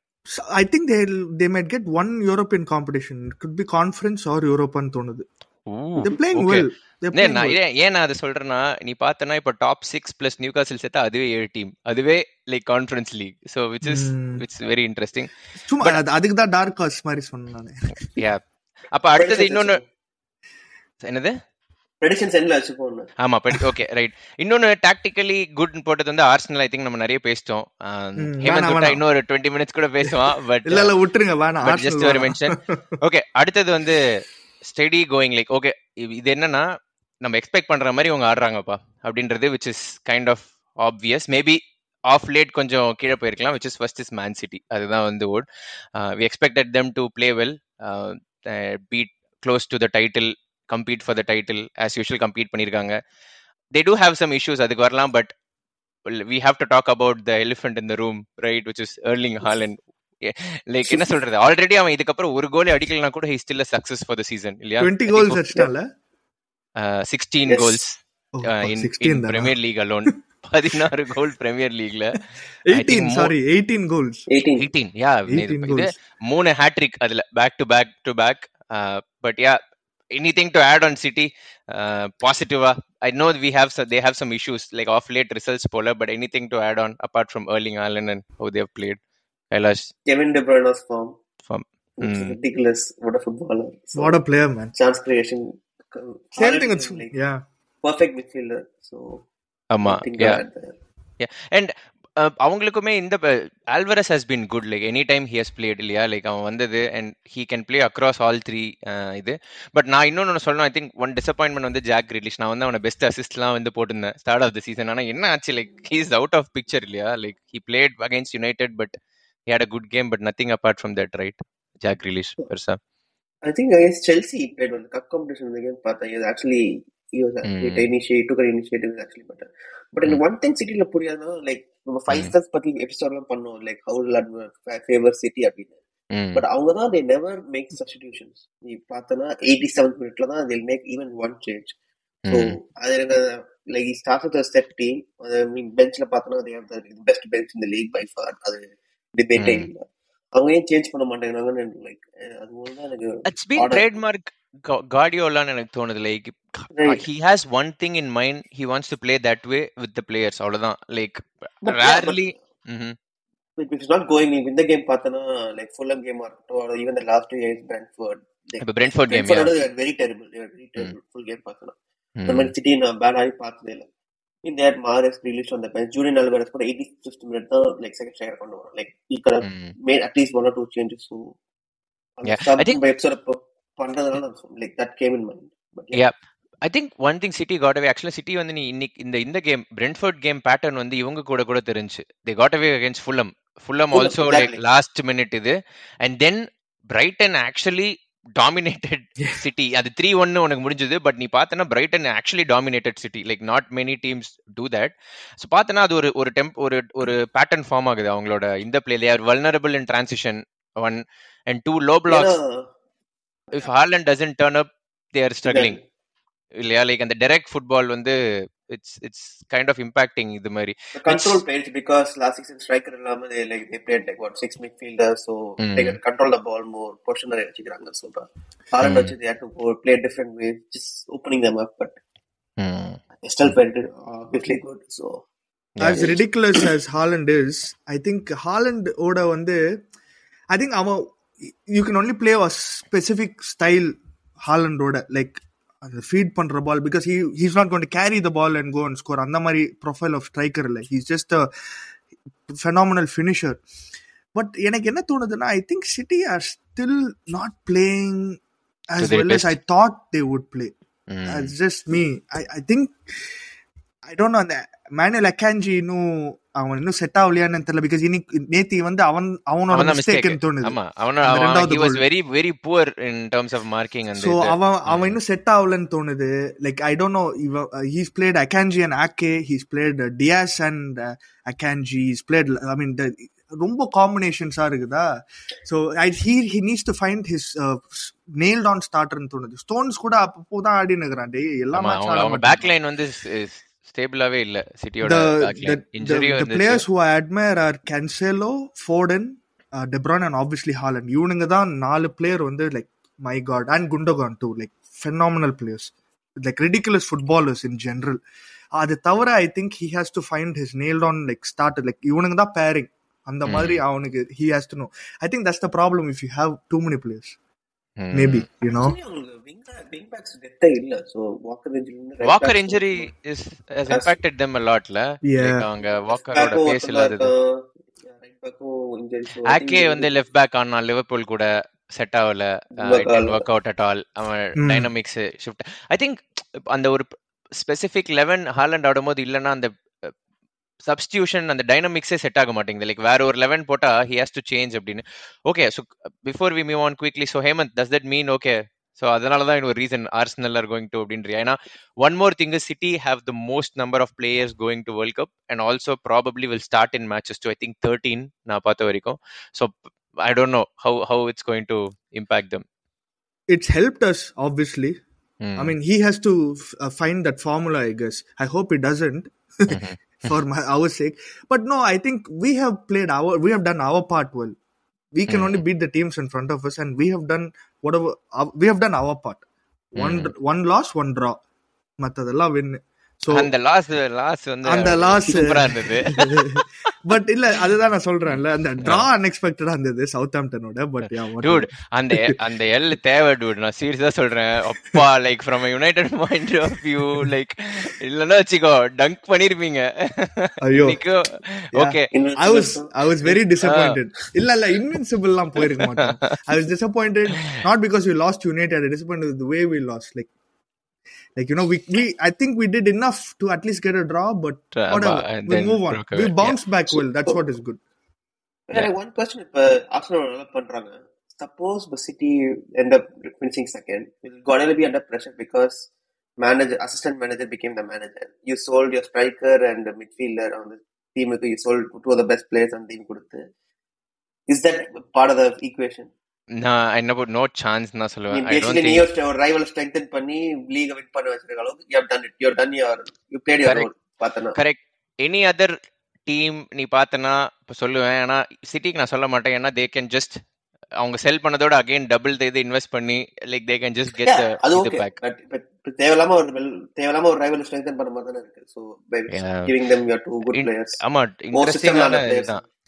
think they they might get one European competition. It could be conference or European தோணுது. ஏன் நான் அதை சொல்றேன்னா நீ பார்த்தனா இப்போ டாப் சிக்ஸ் பிளஸ் நியூ காசில் சேர்த்தா அதுவே ஏழு டீம் அதுவே like Conference League so which is. It's very interesting சும்மா அது- அதுக்கு தான் டார்க் ஹார்ஸ் மாதிரி சொன்னேன் நானு. யா அப்ப அடுத்தது இன்னொன்னு என்னது? ப்ரெடிஷன்ஸ் எண்ட்ல வச்சுப்போம் ஆமா படி ஓகே ரைட் இன்னொன்னு டாக்டிக்கலி குட் போட்டது வந்து ஆர்சனல் ஐ திங்க் நம்ம நிறைய பேசிட்டோம். ஹேமந்த் வேணாம். இன்னொரு டுவெண்ட்டி மினிட்ஸ் கூட பேசுவான் பட் இல்ல இல்ல விட்டுருங்க வேணாம் பட் Arsenal ஜஸ்ட் ஒரு. மென்ஷன் ஓகே அடுத்தது வந்து ஸ்டெடி கோயிங் லைக் ஓகே இது என்னன்னா நம்ம எக்ஸ்பெக்ட் பண்ற மாதிரி அவங்க ஆடுறாங்கப்பா அப்படின்றது which is kind of obvious maybe of late கொஞ்சம் கீழே போயிருக்கலாம் which is first is Man City அதுதான் வந்து what we expected them to play well beat close to the title compete for the title as usual compete பண்ணியிருக்காங்க they do have some issues அதுக்கு வரலாம் but we have to talk about the elephant in the room right which is Erling Haaland like என்ன சொல்றது? Already அவன் இதுக்கப்புறம் ஒரு கோலே அடிக்கலனா கூட he still success for the season இல்லையா? 20 கோல்ஸ் சிக்ஸ்டீன். கோல்ஸ் இன் 16 தானா? பிரீமியர் லீக் அலோன் பதினாறு கோல் பிரீமியர் லீக்ல 18 mo- sorry 18 goals eighteen eighteen yeah 18 இது goals. மூணு ஹேட்ரிக் அதுல back to back to back but yeah anything to add on City? Uh, Positiva. I know we have so they have some issues like off late results, Polar. But anything to add on apart from Erling Haaland and how they have played? Kailash. Kevin De Bruyne's form. Form. Mm. ridiculous. What a footballer. So, what a player, man. Chance creation. Same thing. With, like, yeah. Perfect midfielder. So. Ama. Yeah. Yeah. And அவங்களுக்குமே இந்த Alvarez has been good like any time he has played இல்லையா? Like அவன் வந்தது and he can play across all three இது. But நான் இன்னொன்று சொல்லணும். I think one disappointment வந்து ஜாக் ரிலீஸ் நான் வந்து அவனை பெஸ்ட் அசிஸ்ட்லாம் வந்து போட்டிருந்தேன் ஸ்டார்ட் ஆஃப் த சீசன் ஆனால் என்ன ஆச்சு? Like he is out of picture இல்லையா? Like he played against United but he had a good game but nothing apart from that right Jack Grealish பெருசா against Chelsea, he played well. The cup competition in the game, Pata, he was was actually, Mm. initiate, took an initiative is actually better. But in Mm. one thing, City la புரியாதுன்னா, like, நம்ம five Mm. stars பத்தி episode எல்லாம் பண்ணோம், like, how will adver- fa- favor City அப்படின்னு. But அவங்க தான் they never make substitutions. நீ பார்த்தனா 87th மினிட்ல தான் they'll make even one change. So, ம் அது எனக்கு, like, he starts with a set team. I mean, benchல பார்த்தனா they have the best bench in the league by far. அது debate Mm. இல்ல. அவங்க ஏன் சேஞ்ச் பண்ண மாட்டேங்கிறாங்கன்னு லைக் அது தான் எனக்கு இட்ஸ் பீன் கார்டியோலான்னு எனக்கு தோணுது like. He has one thing in mind he wants to play that way with the players அவ்வளவுதான் லைக் ரேர்லி இந்த கேம் பார்த்தனா like Fulham game or even the last two years Brentford இப்போ Brentford game Brentford they are very terrible they are very terrible full game பார்த்தனா இந்த மாதிரி City நான் bad ஆகி பார்த்ததே இல்லை in that Mahrez released on the bench Julian Alvarez கூட 85th minute தான் like second striker கொண்டு வரும் like he could have made at least one or two changes so Yeah, பண்றதுனால. I think one thing City got away ஆக்சுவலா City வந்து நீ இன்னைக்கு இந்த இந்த கேம் பிரென்ஃபோர்ட் கேம் பேட்டர்ன் வந்து இவங்க கூட கூட தெரிஞ்சு. They got away against Fulham Fulham Fulham, also like. Last minute இது. And then Brighton actually dominated City அது த்ரீ ஒன்னு உனக்கு முடிஞ்சது பட் நீ பார்த்தனா Brighton actually dominated City like not many teams do that so பார்த்தனா அது ஒரு ஒரு டெம்ப் ஒரு ஒரு பேட்டர்ன் ஃபார்ம் ஆகுது அவங்களோட இந்த play they're vulnerable in transition one and two low blocks if Haaland doesn't turn up they are struggling இல்லையா லைக் அந்த டைரக்ட் ஃபுட்பால் வந்து it's it's kind of impacting இது மாதிரி control players because last season striker இல்லாம they like they played like what six midfielders so Mm. they can control the ball more portion நிறைய வச்சுக்கிறாங்க so Haaland Mm. வச்சு play a different way just opening them up but they still went it obviously good so as ridiculous as Haaland is, I think Haaland ஓட வந்து I think அவன் you can only play a specific style Haaland ஓட like அந்த feed பண்ற ball because he he's not going to carry the ball and go and score அந்த மாதிரி profile of striker இல்லை he's just a phenomenal finisher but எனக்கு என்ன தோணுதுன்னா I think City are still not playing as best. I thought they would play. That's just me. I, I think I don't know அந்த Manuel Akanji இன்னும் அவன் இன்னும் set ஆகலையான்னு தெரியல because இன்னைக்கு நேத்தி வந்து அவன் அவனோட அவன் மிஸ்டேக் தோணுது. அவன அவன் ரெண்டாவது he was goal. very very poor in terms of marking and so இது. அவன் அவன் இன்னும் செட் ஆகலன்னு தோணுது. Like I don't know he's played Akanji and Ake he's played Dias and Akanji he's played I mean ரொம்ப காம்பினேஷன்ஸா இருக்குதா? So I he he needs to find his nailed on ஸ்டார்டர்னு தோணுது. ஸ்டோன்ஸ் கூட அப்பப்போ தான் ஆடி நிற்கிறான் டே எல்லா ஆமா match அவங்க ஆட அவங்க மாட்டான். பேக் லைன் வந்து ஸ்டேபிளாவே இல்ல சிட்டியோட injury the players who I admire are Cancelo, Foden, uh, De Bruyne and obviously Haaland. இவனுங்க தான் நாலு பிளேயர் வந்து like my God and Gundogan two like phenomenal players like ridiculous footballers in general. அது தவிர I think he has to find his nailed on like start like இவனுங்க தான் pairing அந்த மாதிரி அவனுக்கு he has to know I think that's the problem if you have too many players maybe you know Walker injury is has impacted them a அவங்க வாக்கரோட pace இல்லாதது. ஆக்கே வந்து left back ஆனா லிவர்பூல் கூட செட் ஆகல. ஒர்க் அவுட் அட் ஆல் அவன். Dynamics shift I think அந்த ஒரு ஸ்பெசிபிக் லெவன் ஹாலண்ட் ஆடும்போது இல்லைன்னா அந்த சப்ஸ்டியூஷன் அந்த டைனமிக்ஸே செட் ஆக மாட்டேங்குது. லைக் வேற ஒரு லெவன் போட்டா ஹி ஹேஸ் டு சேஞ்ச் அப்படின்னு. Okay so before we move on quickly so Hemant does that mean okay so அதனால தான் ஒரு reason Arsenal are going to அப்படின்றியா? ஏன்னா one more thing City have the most number of players going to World Cup and also probably will start in matches too I think thirteen நான் பார்த்த வரைக்கும். So I don't know how how it's going to impact them it's helped us obviously. I mean, he has to f- uh, find that formula, I guess. I hope he doesn't. for my our sake. But no, I think we have played our, we have done our part well. We can only beat the teams in front of us, and we have done whatever our, we have done our part. One one loss, one draw. மத்ததெல்லாம் win. அந்த loss loss வந்து அந்த loss சூப்பரா இருந்தது. But இல்ல அதுதான் நான் சொல்றேன்ல அந்த டிரா அன்எக்ஸ்பெக்டடா இருந்தது சவுத் ஆம்டனோட பட் டூட் அந்த அந்த எல் தேவை டூட் நான் சீரியஸா சொல்றேன். அப்பா like from United point of view like இல்லன்னா வச்சுக்கோ டங்க் பண்ணிருப்பீங்க. ஐயோ. Okay I was I was very disappointed. இல்ல இல்ல invincible எல்லாம் போயிருக்க was disappointed not because we lost United. I was disappointed with the way we lost. Like you know we we I think we did enough to at least get a draw, but Uh, whatever. We move on. We bounce back well. That's what is good. எனக்கு one question இப்ப Arsenal நல்லா பண்றாங்க suppose the city end up finishing second will Guardiola be under pressure because manager assistant manager became the manager you sold your striker and the midfielder on the team you sold two of the best players on the team கொடுத்து is that part of the equation நான் என்ன no chance தான் சொல்லுவேன். I don't நீ ஒரு rival strengthen பண்ணி league win பண்ண வச்சிருக்க அளவுக்கு have done it. You have done your you played your Correct. role பார்த்தனா. கரெக்ட் எனி அதர் டீம் நீ பார்த்தனா இப்போ சொல்லுவேன். ஆனா சிட்டிக்கு நான் சொல்ல மாட்டேன். ஏன்னா தே கேன் ஜஸ்ட் அவங்க செல் பண்ணதோட அகைன் டபுள் இது இன்வெஸ்ட் பண்ணி like they can just get அது ஓகே பேக் பட் இப்ப தேவையில்லாம ஒரு தேவையில்லாம ஒரு ரைவல் ஸ்ட்ரெங்தன் பண்ண மாதிரி தானே இருக்கு. By giving them your two good players. ஆமா இன்ட்ரெஸ்டிங்கான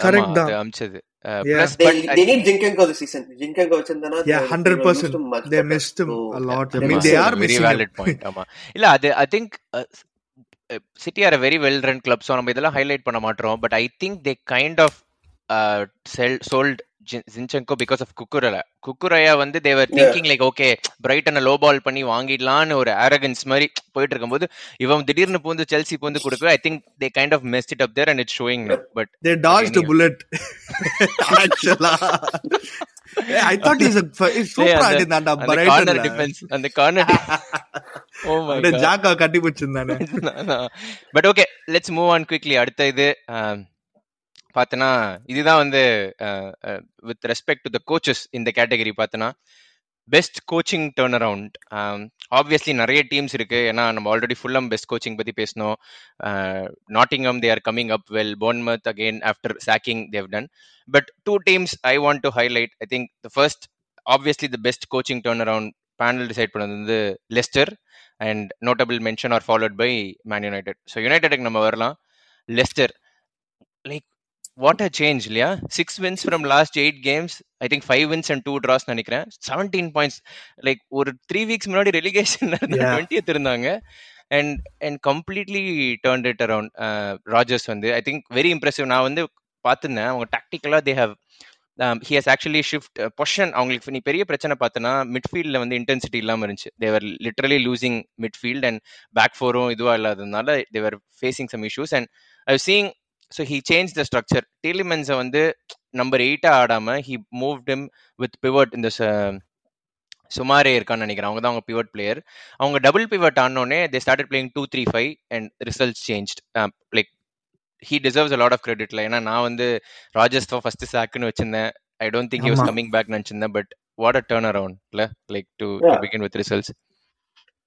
Correct அது தான். அமிச்சது. Yeah. Plus they, but they need Zinchenko this season Zinchenko வச்சிருந்தானா Yeah, they- hundred they would have percent. used him much They better. missed him So, a lot. I they mean, missed they him. are very missing him. Valid point ஆமா இல்ல அது I think City are very well run club so நம்ம இதெல்லாம் highlight பண்ண மாட்டோம் but I think they kind of sell sold Zinchenko because of Cucurella Cucurella வந்து தேவர் thinking like okay பிரைட்டனை low ball பண்ணி வாங்கிடலான்னு ஒரு அரகன்ஸ் மாதிரி போயிட்டு இருக்கும்போது இவன் திடீர்னு பூந்து செல்சி பூந்து கொடுக்க I think they kind of messed it up there and it showing but They dodged a Anyway. bullet. Actually. Yeah, I thought he's a he's super அந்த- ஆடி இருந்தான்டா Brighton-ல. டிஃபென்ஸ் அந்த கார்னர் ஓ மை அப்படியே ஜாக்கா கட்டி பிடிச்சிருந்தானே but okay let's move on quickly அடுத்த இது ஆம், பார்த்தனா இதுதான் வந்து with respect to the coaches இந்த கேட்டகரி பார்த்தனா best coaching turn around obviously நிறைய டீம்ஸ் இருக்கு. ஏன்னா நம்ம ஆல்ரெடி ஃபுல்லம் பெஸ்ட் கோச்சிங் பத்தி பேசணும் Nottingham they are coming up well Bournemouth again after sacking they've done but two teams I want to highlight I think the first obviously the best coaching turn around panel decide பண்ணது வந்து Leicester and notable mention are followed by Man United so யுனைடெடுக்கு நம்ம வரலாம். Leicester like what a change இல்லையா? Six wins from last eight games I think five wins and two draws நினைக்கிறேன். Seventeen points like ஒரு three weeks முன்னாடி relegation. டுவெண்ட்டியத் இருந்தாங்க. And and completely turn it around Rodgers வந்து I think very impressive நான் வந்து பார்த்துருந்தேன். அவங்க டாக்டிக்கலாக they have he has actually shift position அவங்களுக்கு நீ பெரிய பிரச்சனை பார்த்தனா மிட்ஃபீல்டில் வந்து இன்டென்சிட்டி இல்லாமல் இருந்துச்சு. They're literally losing midfield and back ஃபோரும் இதுவாக இல்லாததுனால they're facing some issues and I seeing so he change the structure டீலிமென்ஸை வந்து நம்பர் எயிட்டாக ஆடாமல் he moved him with pivot இந்த சுமாரே இருக்கான்னு நினைக்கிறேன். அவங்க தான் அவங்க பிவட் பிளேயர் அவங்க டபுள் பிவட் ஆனோடனே they started playing two three five and results change like he deserves a lot of கிரெடிட்ல ஏன்னா நான் வந்து ராஜஸ் தான் ஃபர்ஸ்ட் சாக்குன்னு வச்சிருந்தேன். I don't think he was. Coming back நினச்சிருந்தேன். But what a turn அரவுண்ட்ல like to. Begin with results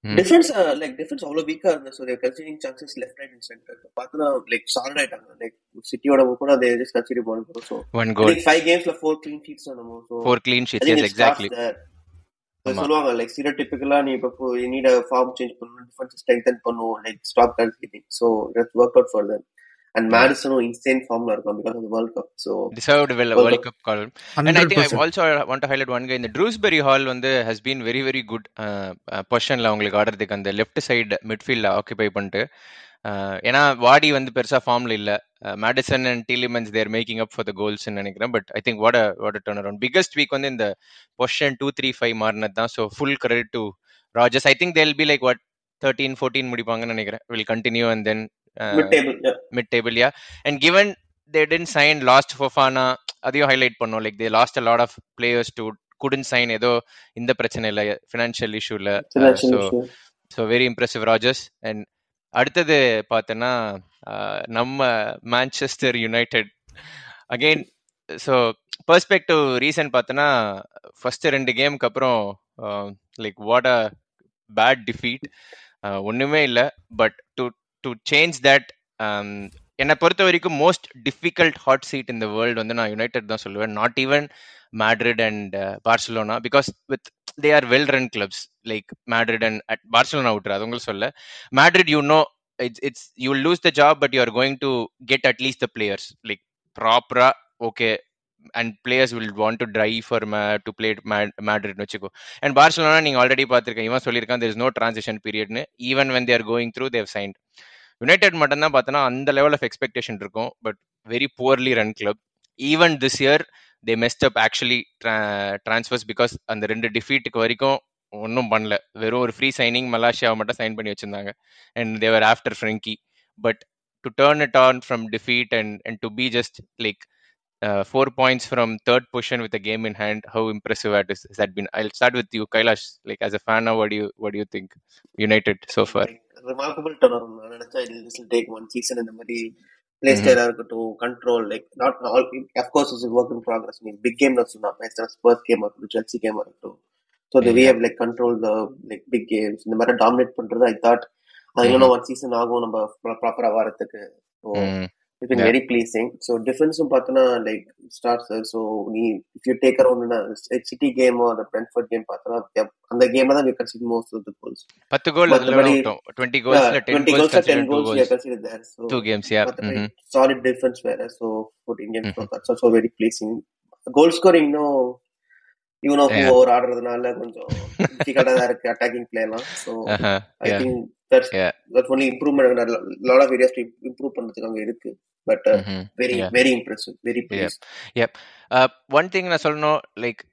defence like defence அவ்வளவு வீக்கா இருந்தது so considering chances left right and centre பார்த்தா லைக் சால்ட் ஆயிட்டாங்க. லைக் சிட்டியோட கூட அதை ஜஸ்ட் கன்சிடர் பண்ணி so one goal five கேம்ஸ்ல ஃபோர் க்ளீன் ஷீட்ஸ் நம்ம so four clean sheets exactly. சொல்லுவாங்க லைக் சீரோ டிபிக்கலா நீ இப்போ நீட ஃபார்ம் சேஞ்ச் பண்ணணும் டிஃபென்ஸ் ஸ்ட்ரெங்தன் பண்ணும் like stop conceding so it's work out for them and மேடிசனும் insane ஃபார்ம்ல இருக்கும் because of world cup so deserved well World world cup call And I think I also want to highlight one guy. இந்த Dewsbury Hall வந்து has been very very good பொசிஷன்ல அவங்களுக்கு ஆடுறதுக்கு அந்த left side மிட்ஃபீல்ட்ல occupy பண்ணிட்டு Uh, ஏன்னா வாடி வந்து பெருசா ஃபார்ம்ல இல்ல. Madison and Tielemans they're making up for the goals நினைக்கிறேன். But I think what what turn around biggest week வந்து இந்த பொசிஷன் டூ த்ரீ ஃபைவ் மாறினது தான். So full credit to Rodgers I think they'll be like what thirteen fourteen முடிப்பாங்கன்னு நினைக்கிறேன். Will continue and then mid table mid table yeah. And given they didn't sign lost Fofana அதையும் highlight பண்ணோம். Like they lost a lot of players to couldn't sign ஏதோ இந்த பிரச்சனை இல்லை financial இஷ்யூல so so very impressive Rodgers and அடுத்தது பார்த்தோன்னா நம்ம Manchester United again so perspective reason பார்த்தோன்னா ஃபர்ஸ்ட் ரெண்டு கேமுக்கு அப்புறம் like what a bad defeat ஒன்றுமே இல்லை but to to change that என்னை பொறுத்த வரைக்கும் மோஸ்ட் டிஃபிகல்ட் ஹாட் சீட் இந்த வேர்ல்டு வந்து நான் யுனைடெட் தான் சொல்லுவேன். Not even Madrid and Barcelona because with they are well run clubs like Madrid and at Barcelona விட்டுரு அது உங்களுக்கு சொல்ல. Madrid you know it's it's you lose the job but you are going to get at least the players like ப்ராப்பரா okay and players will want to try for to play மேட்ரிட்னு வச்சுக்கோ. And Barcelona நீங்கள் already பார்த்துருக்கேன் இவன் சொல்லியிருக்கான் there is no transition பீரியட்னு even when they're going through they've signed United மட்டும் தான் பார்த்தோன்னா அந்த லெவல் ஆஃப் எக்ஸ்பெக்டேஷன் இருக்கும். But very poorly run club even this year they messed up actually transfers because அந்த ரெண்டு டிஃபீட்டுக்கு வரைக்கும் ஒன்றும் பண்ணல. வெறும் ஒரு ஃப்ரீ சைனிங் மலேசியாவை மட்டும் சைன் பண்ணி வச்சிருந்தாங்க. And they were after Frenkie but to turn it on from defeat and and to be just like four points from third position with game in hand how impressive at is that been I start with you Kailash like as a fan what you what you think United so far remarkable turn around நான் நினைச்சா it take one season இந்த மாதிரி play ஸ்டைலா இருக்கட்டும் control like not all of course is work in progress நீ big game தான் சொன்னா பேசுற ஸ்பர்ஸ் கேம் இருக்கட்டும் செல்சி கேம் இருக்கட்டும். So the way like control the like big games இந்த மாதிரி டாமினேட் பண்றது ஐ தாட் அது இன்னும் ஒன் சீசன் ஆகும் நம்ம ப்ராப்பரா வரதுக்கு so It's been Yeah. very pleasing. So defense பார்த்தனா like starts so நீ if you take around City game or the Brentford game பார்த்தனா அந்த கேம் தான் we consider most of the goals. பத்து கோல் அதுல விட்டோம் டுவெண்ட்டி கோல்ஸ்ல Yeah, ten 20 goals goals or 10 two goals we goals there. So two games yeah solid defense வேற so 14 games Mhm. so that's also very pleasing. Goal scoring இன்னும் இவனோ Yeah. Over ஆடுறதுனால கொஞ்சம் டிஃபிகல்ட்டா தான் இருக்கு attacking பிளேலாம் so I yeah think that's. That's only improvement lot of areas improve பண்றதுக்கு அங்க இருக்கு but very. Very impressive very please one thing நான் சொல்லணும் like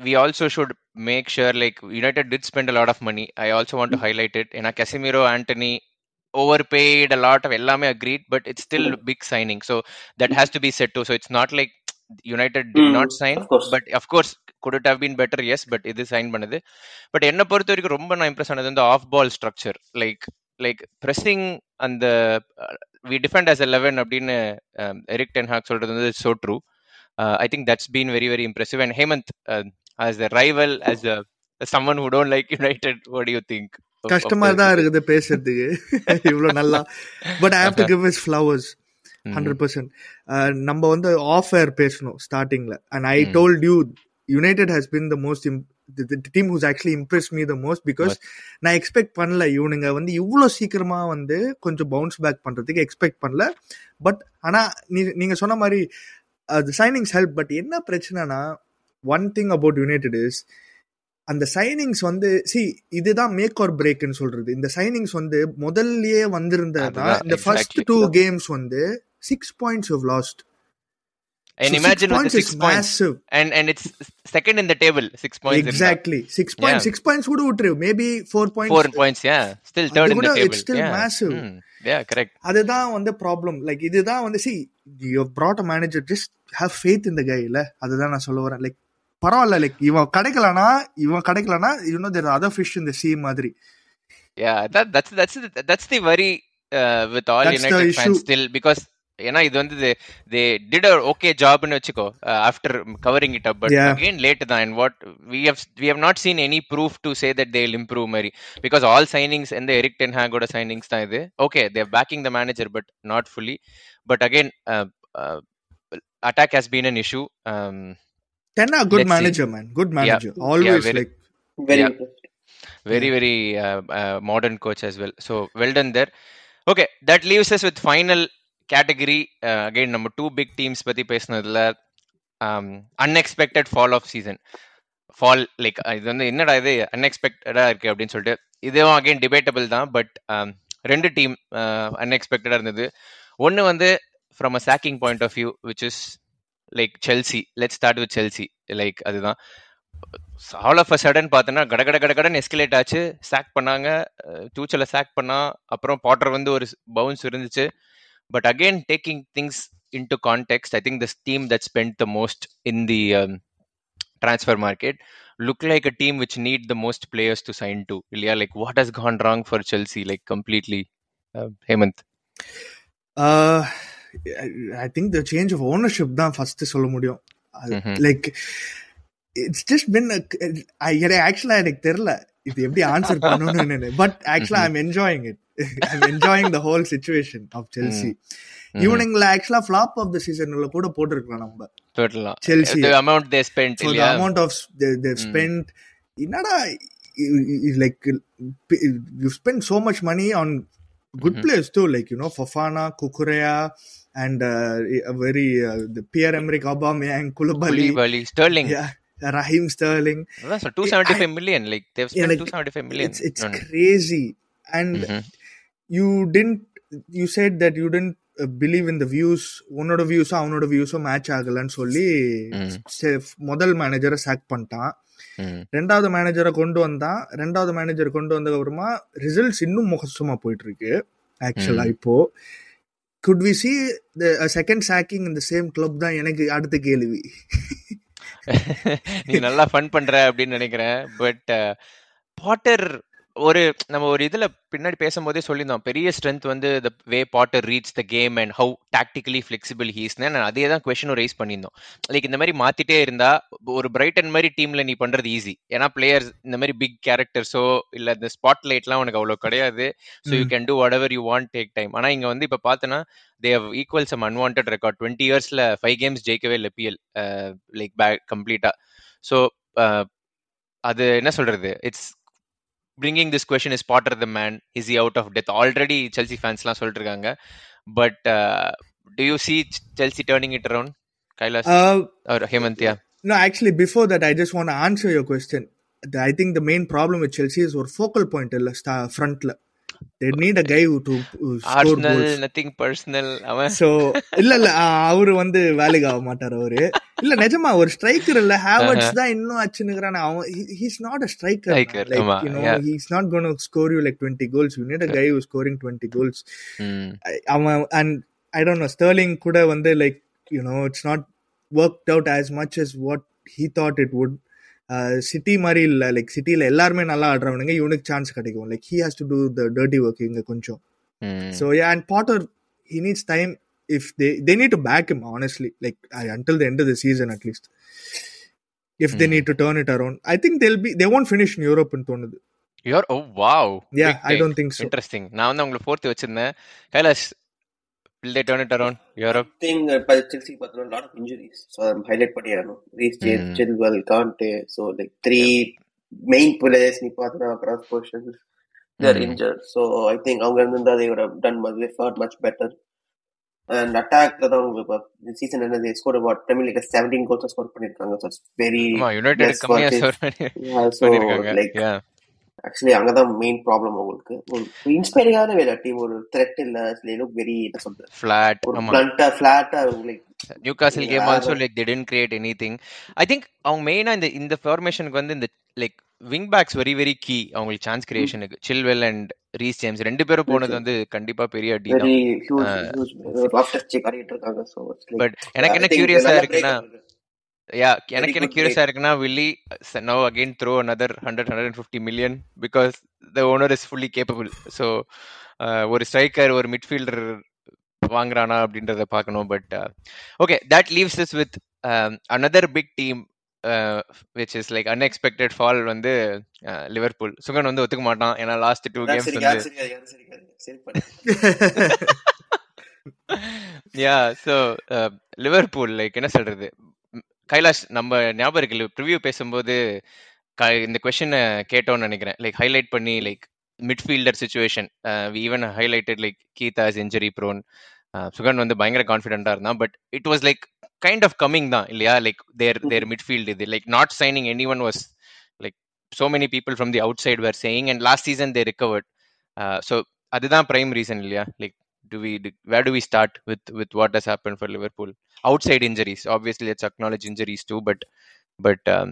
we also should make sure like united did spend a lot of money i also want to highlight it ஏன்னா casemiro anthony overpaid a lot of எல்லாமே agreed but it's still a big signing so that has to be said too so it's not like united did Mm, not sign of course. but of course could it have been better yes but இது sign பண்ணுது but என்ன பொறுத்த வரைக்கும் ரொம்ப நான் impress ஆனது வந்து off ball structure like like pressing அந்த வி டிஃபெண்ட் as a 11 அப்படின்னு எரிக் டென் ஹாக் சொல்றது வந்து so true uh, I think that's been very very impressive. And Hemant, uh, as a rival, as a as someone who don't like United, what do you think? of- of கஷ்டமா தான்? இருக்குது பேசுறதுக்கு இவ்வளவு நல்லா but I have to give his flowers Mhm. Hundred percent நம்ம வந்து off air பேசணும் ஸ்டார்டிங்ல and I Mm. Told you United has been the most team who's actually impress me the most because நான் எக்ஸ்பெக்ட் பண்ணல. இவனுங்க வந்து இவ்வளோ சீக்கிரமா வந்து கொஞ்சம் பவுன்ஸ் பேக் பண்றதுக்கு எக்ஸ்பெக்ட் பண்ணல. பட் ஆனா நீ நீங்க சொன்ன மாதிரி அது சைனிங்ஸ் ஹெல்ப் பட் என்ன பிரச்சனைனா one thing about United is அந்த சைனிங்ஸ் வந்து சி இதுதான் மேக் ஆர் பிரேக்னு சொல்றது. இந்த சைனிங்ஸ் வந்து முதல்லயே வந்திருந்தா இந்த ஃபர்ஸ்ட். டூ கேம்ஸ் வந்து six points have lost And imagine with the six points, massive and and it's second in the table, six points. Exactly six point Yeah. Points கூட விட்டுரு maybe four Four points points, yeah. Still third in the table. it's still yeah. massive. Mm. Yeah, correct. அதுதான் வந்து problem like இதுதான் வந்து see you brought a manager just have faith in the guy இல்ல அதுதான் நான் சொல்ல வரேன் like பரவாயில்ல லைக் இவன் கிடைக்கலனா இவன் கிடைக்கலனா you know there other fish in the sea மாதிரி Yeah, that that's that's that's the worry uh, with all That's United fans still because ஏன்னா இது வந்து they they did a okay job னு வச்சுக்கோ uh, after covering it up but Yeah. again late தான் and what we have we have not seen any proof to say that they'll improve மாதிரி because all signings and the Eric Ten Hag ஓட signings தான் இது okay they're backing the manager but not fully but again uh, uh, attack has been an issue um, டென்னா good Let's see. Manager man good manager always very- like very Yeah. very very uh, uh, modern coach as well so well done there okay that leaves us with final category again uh, நம்ம two big teams பற்றி பேசுனதில் unexpected fall of season fall like இது வந்து என்னடா இது அன்எக்ஸ்பெக்டடாக இருக்குது அப்படின்னு சொல்லிட்டு இதுவும் அகைன் டிபேட்டபிள் தான் பட் um, ரெண்டு டீம் அன்எக்ஸ்பெக்டடாக uh, இருந்தது. ஒன்று வந்து from a shocking point of view which is like Chelsea let start with Chelsea like அதுதான். ஆல் ஆஃப் அ சடன் பார்த்தோன்னா கட கட கட கடன் எஸ்கலேட் ஆச்சு. சேக் பண்ணாங்க. டூச்சலை சேக் பண்ணா அப்புறம் பாட்டர் வந்து ஒரு பவுன்ஸ் இருந்துச்சு. But again taking things into context I think this team that spend the most in the transfer market look like a team which need the most players to sign to இல்லையா like what has gone wrong for Chelsea like completely uh, Hemant I think the change of ownership தான் first சொல்ல முடியும் Mhm. Like it's just been actually எனக்கு தெரியல இது எப்படி answer பண்ணணும்னு but ஆக்சுவலா I'm enjoying it I'm enjoying the whole situation of Chelsea Mhm. இவனுங்களை ஆக்சுவலா ஃபிளாப் ஆஃப் த சீசன்ல கூட போட்டிருக்கலாம் நம்ம totally Chelsea. the amount they spent for the இல்லையா amount of they, they've Mm. spent என்னடா like you spend so much money on good Mhm. players too like you know Fofana Kukurea and uh, a very uh, the Pierre Emerick Aubameyang Koulibaly Koulibaly Sterling yeah Raheem Sterling அதான் so 275 million like they've spent எனக்கு- 275 million it's it's No, you didn't you said that you didn't uh, believe in the views உன்னோட வியூஸும் அவனோட வியூஸும் match ஆகலன்னு சொல்லி முதல் மேனேஜரை chalk பண்ணிட்டான். ரெண்டாவது மேனேஜரை கொண்டு வந்தான். ரெண்டாவது மேனேஜர் கொண்டு வந்ததுக்கு அப்புறமா ரிசல்ட்ஸ் இன்னும் மோசமா போயிட்டு இருக்கு ஆக்சுவலா. இப்போ. Good we see second shocking இந்த சேம் கிளப் தான் எனக்கு அடுத்த கேள்வி. நீ நல்லா ஃபன் பண்ற அப்படின்னு நினைக்கிறேன் பட் பாட்டர் ஒரு நம்ம ஒரு இதுல பின்னாடி பேசும்போதே சொல்லியிருந்தோம் பெரிய ஸ்ட்ரென்த் வந்து the way Potter reads the game and how tactically flexible ஹீஸ்னு நான் அதே தான் கொஸ்டினும் ரைஸ் பண்ணியிருந்தோம். லைக் இந்த மாதிரி மாத்திட்டே இருந்தா ஒரு பிரைட்டன் மாதிரி டீம்ல நீ பண்றது ஈஸி ஏன்னா பிளேயர்ஸ் இந்த மாதிரி பிக் கேரக்டர்ஸோ இல்ல இந்த ஸ்பாட் லைட்லாம் உனக்கு அவ்வளவு கிடையாது. So you. Can do whatever you want take time ஆனா இங்க வந்து இப்ப பார்த்தனா they have equal some unwanted record twenty இயர்ஸ்ல ஃபைவ் கேம்ஸ் ஜெயிக்கவே இல்லை பிஎல் லைக் பேக் கம்ப்ளீட்டா ஸோ அது என்ன சொல்றது? It's bringing this question is Potter the man? Is he out of depth? Already Chelsea fans எல்லாம் சொல்லிட்டு இருக்காங்க but do you see Ch- Chelsea turning it around? Kailash Uh, or Hemant? Yeah. no, actually, before that, I just want to answer your question. The- I think the main problem with Chelsea is ஒரு focal point இல்ல star frontல. They need a guy who to uh, score Arsenal, goals. nothing personal. அவன் so இல்ல இல்ல அவரு வந்து வேலைக்கு ஆக மாட்டாரு அவரு இல்ல நிஜமா ஒரு ஸ்ட்ரைக்கர் இல்ல ஹேவர்ட்ஸ் தான் இன்னும் அச்சுனுக்குறான் அவன் he's not a striker Striker, like you know yeah. He's not gonna score you like 20 goals you need a guy who scoring 20 goals அவன் and I don't know Sterling கூட வந்து like you know it's not work out as much as what he thought it would City மாதிரி இல்ல like சிட்டில எல்லாருமே நல்லா ஆடுறவனுங்க இவனுக்கு chance கிடைக்கும் like he has to do the dirty work இங்க கொஞ்சம் ம். So yeah, and Potter, he needs time. If they they need to back him honestly, like uh, until the end of the season at least. If they Hmm. need to turn it around, I think they'll be they won't finish in Europe in Tonadu. You're oh wow. Yeah, Big I take. don't think so. Interesting. நான் வந்து உங்களை fourth வச்சிருந்தேன் Kailash will they turn it around Europe? I think uh, by Chelsea பார்த்தோம்னா lot of injuries. So I'm highlight பண்ணியாகணும். Reece James, Mm. Chilwell, Kante. So like three main players நீ across positions they're Mm. injured. So I think அவங்க இருந்திருந்தா they would have done much, they fought much better. And attack தான் இந்த season என்ன they scored about Premier League 17 goals score பண்ணிருக்காங்க. So it's very ஆமா United less கம்மியா. Score பண்ணிருக்காங்க yeah actually அங்கதான் மெயின் ப்ராப்ளம் உங்களுக்கு. இன்ஸ்பைரிங்கான வேலை டீம் ஒரு த்ரெட் இல்ல லுக் வெரி என்ன சொல்றது ஃபிளாட் ஒரு பிளண்டா ஃபிளாட்டா உங்களுக்கு நியூ காசல் கேம் வேற also like they don't create anything I think அவங்க மெயினா இந்த இந்த ஃபார்மேஷனுக்கு வந்து இந்த like wing backs very very key அவங்களுக்கு சான்ஸ் கிரியேஷனுக்கு சில்வெல் அண்ட் ரீஸ் ஜேம்ஸ் ரெண்டு பேரும் போனது வந்து கண்டிப்பா பெரிய அடி பட் எனக்கு என்ன கியூரியஸா இருக்குன்னா யா எனக்கு என்ன கியூரியஸா இருக்குன்னா Boehly now again throw another hundred hundred fifty million because the owner is fully capable so ஒரு ஸ்ட்ரைக்கர் ஒரு மிட்ஃபீல்டர் வாங்குறானா அப்படின்றத பார்க்கணும் but okay that leaves us with another big team which is like unexpected fall வந்து Liverpool Sugan வந்து ஒத்துக்க மாட்டான் ஏன்னா லாஸ்ட் டூ கேம்ஸ் வந்து யா ஸோ லிவர்பூல் லைக் என்ன சொல்றது? கைலாஷ் நம்ம ஞாபகம் இருக்கு ப்ரிவியூ பேசும்போது க- இந்த கொஸ்டினை கேட்டோம்னு நினைக்கிறேன். லைக் ஹைலைட் பண்ணி like midfielder situation even highlighted like Keita's injury prone Sugan வந்து பயங்கர கான்ஃபிடென்ட்டா இருந்தான். But it was like kind of coming தான் இல்லையா? லைக் தேர் தேர் மிட்ஃபீல்டு இது. Like not signing anyone was like so many people from the outside were saying and last season they recovered. uh, so அதுதான் prime reason இல்லையா? Like do we do, where do we start with with what has happened for liverpool outside injuries obviously let's acknowledge injuries too but but um,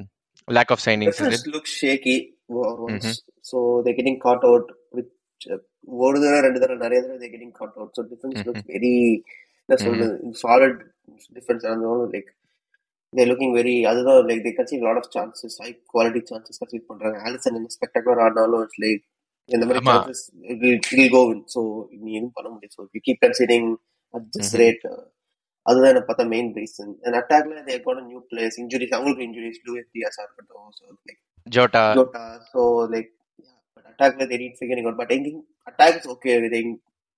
lack of signings is Defense it looks shaky o- once mm-hmm. so they're getting caught out with uh, ஒரு தடவை ரெண்டு தடவை நிறைய தடவை they're getting caught out so defense Mm-hmm. looks very என்ன Mm-hmm. சொல்றது solid defense இருந்தாலும் like they're looking very அதுதான் like they concede a lot of chances high quality chances concede பண்றாங்க ஆலிசன் என்ன ஸ்பெக்டாகுலர் ஆனாலும் it's like இந்த மாதிரி will go in. So நீ எதுவும் பண்ண you keep conceding at this mm-hmm. rate uh, அதுதான் எனக்கு பார்த்தா மெயின் ரீசன் அண்ட் அட்டாக்ல they got new players injuries அவங்களுக்கு இன்ஜுரிஸ் லூயிஸ் டியாஸா இருக்கட்டும். So like jota. Jota so like but அட்டாக்ல they need figuring out but எங்கிங் attack is okay with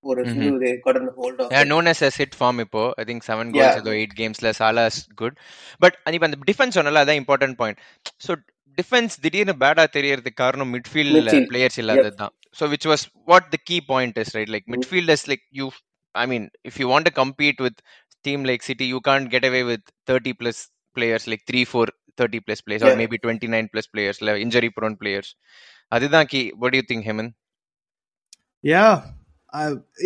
ஒரு they got an hold of it known as a sit form இப்போ. I think seven yeah goals ஏதோ eight கேம்ஸ்ல Salah's good but அந்த defence சொன்னல அதான் important point so defence திடீர்னு பேடா தெரியறதுக்கு காரணம் மிட்ஃபீல்ட்ல மிட்ஃபீல்ட் பிளேயர்ஸ் எப் இல்லாதது தான் so which was what the key point is right like midfielders like you I mean if you want to compete with team like City you can't get away with thirty plus players like three four thirty plus players or maybe twenty nine plus players இல்லை injury prone players அதுதான் key what you think Heman yeah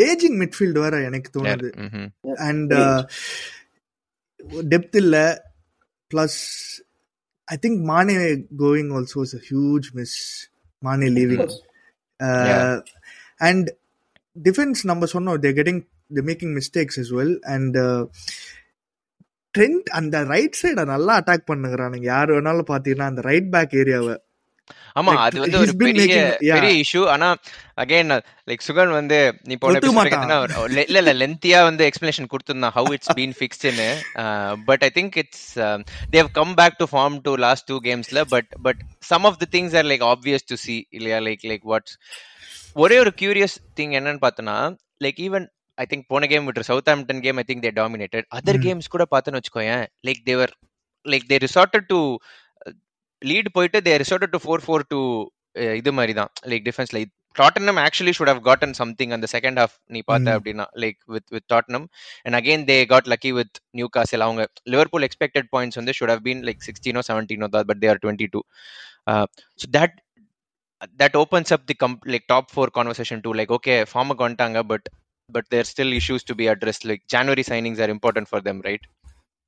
ageing midfield வேற எனக்கு தோணுது. And depth இல்ல plus I think Mane going also is a huge miss Mane leaving course yeah and defence நம்ம சொன்னோம் they getting the making mistakes as well and Trent அந்த right சைடை நல்லா attack பண்ணுகிறானுங்க. யார் வேணாலும் பார்த்தீங்கன்னா அந்த ரைட் பேக் ஏரியாவை ஆமா அது வந்து ஒரு பெரிய. பெரிய இஷ்யூ ஆனா அகெயின் லைக் சுகன் வந்து நீ போன இல்ல இல்ல லென்த்தியா வந்து எக்ஸ்பிளனேஷன் கொடுத்திருந்தான் how it's been ஃபிக்ஸ்ட்னு but I think it's they have come back to form to last two கேம்ஸ்ல but but some of the things are like obvious to see இல்லையா? லைக் லைக் வாட்ஸ் ஒரே ஒரு curious thing என்னன்னு பார்த்தோன்னா like even I think போன game விட்டு Southampton game I think they dominated other. Games கூட பார்த்தோன்னு வச்சுக்கோயேன் like they were like they resorted to lead போயிட்டு they resorted to four four two இது மாதிரி தான் like defence like Tottenham actually should have gotten something அந்த second half நீ பார்த்த. அப்படின்னா like with with Tottenham and again they got lucky with Newcastle அவங்க Liverpool expected points வந்து should have been like சிக்ஸ்டீனோ செவன்டீனோ தான் but they are twenty two so that that opens up the comp- like top four conversation too. Like okay farmer வந்துட்டாங்க but but there's still issues to be addressed. Like january signings are important for them right?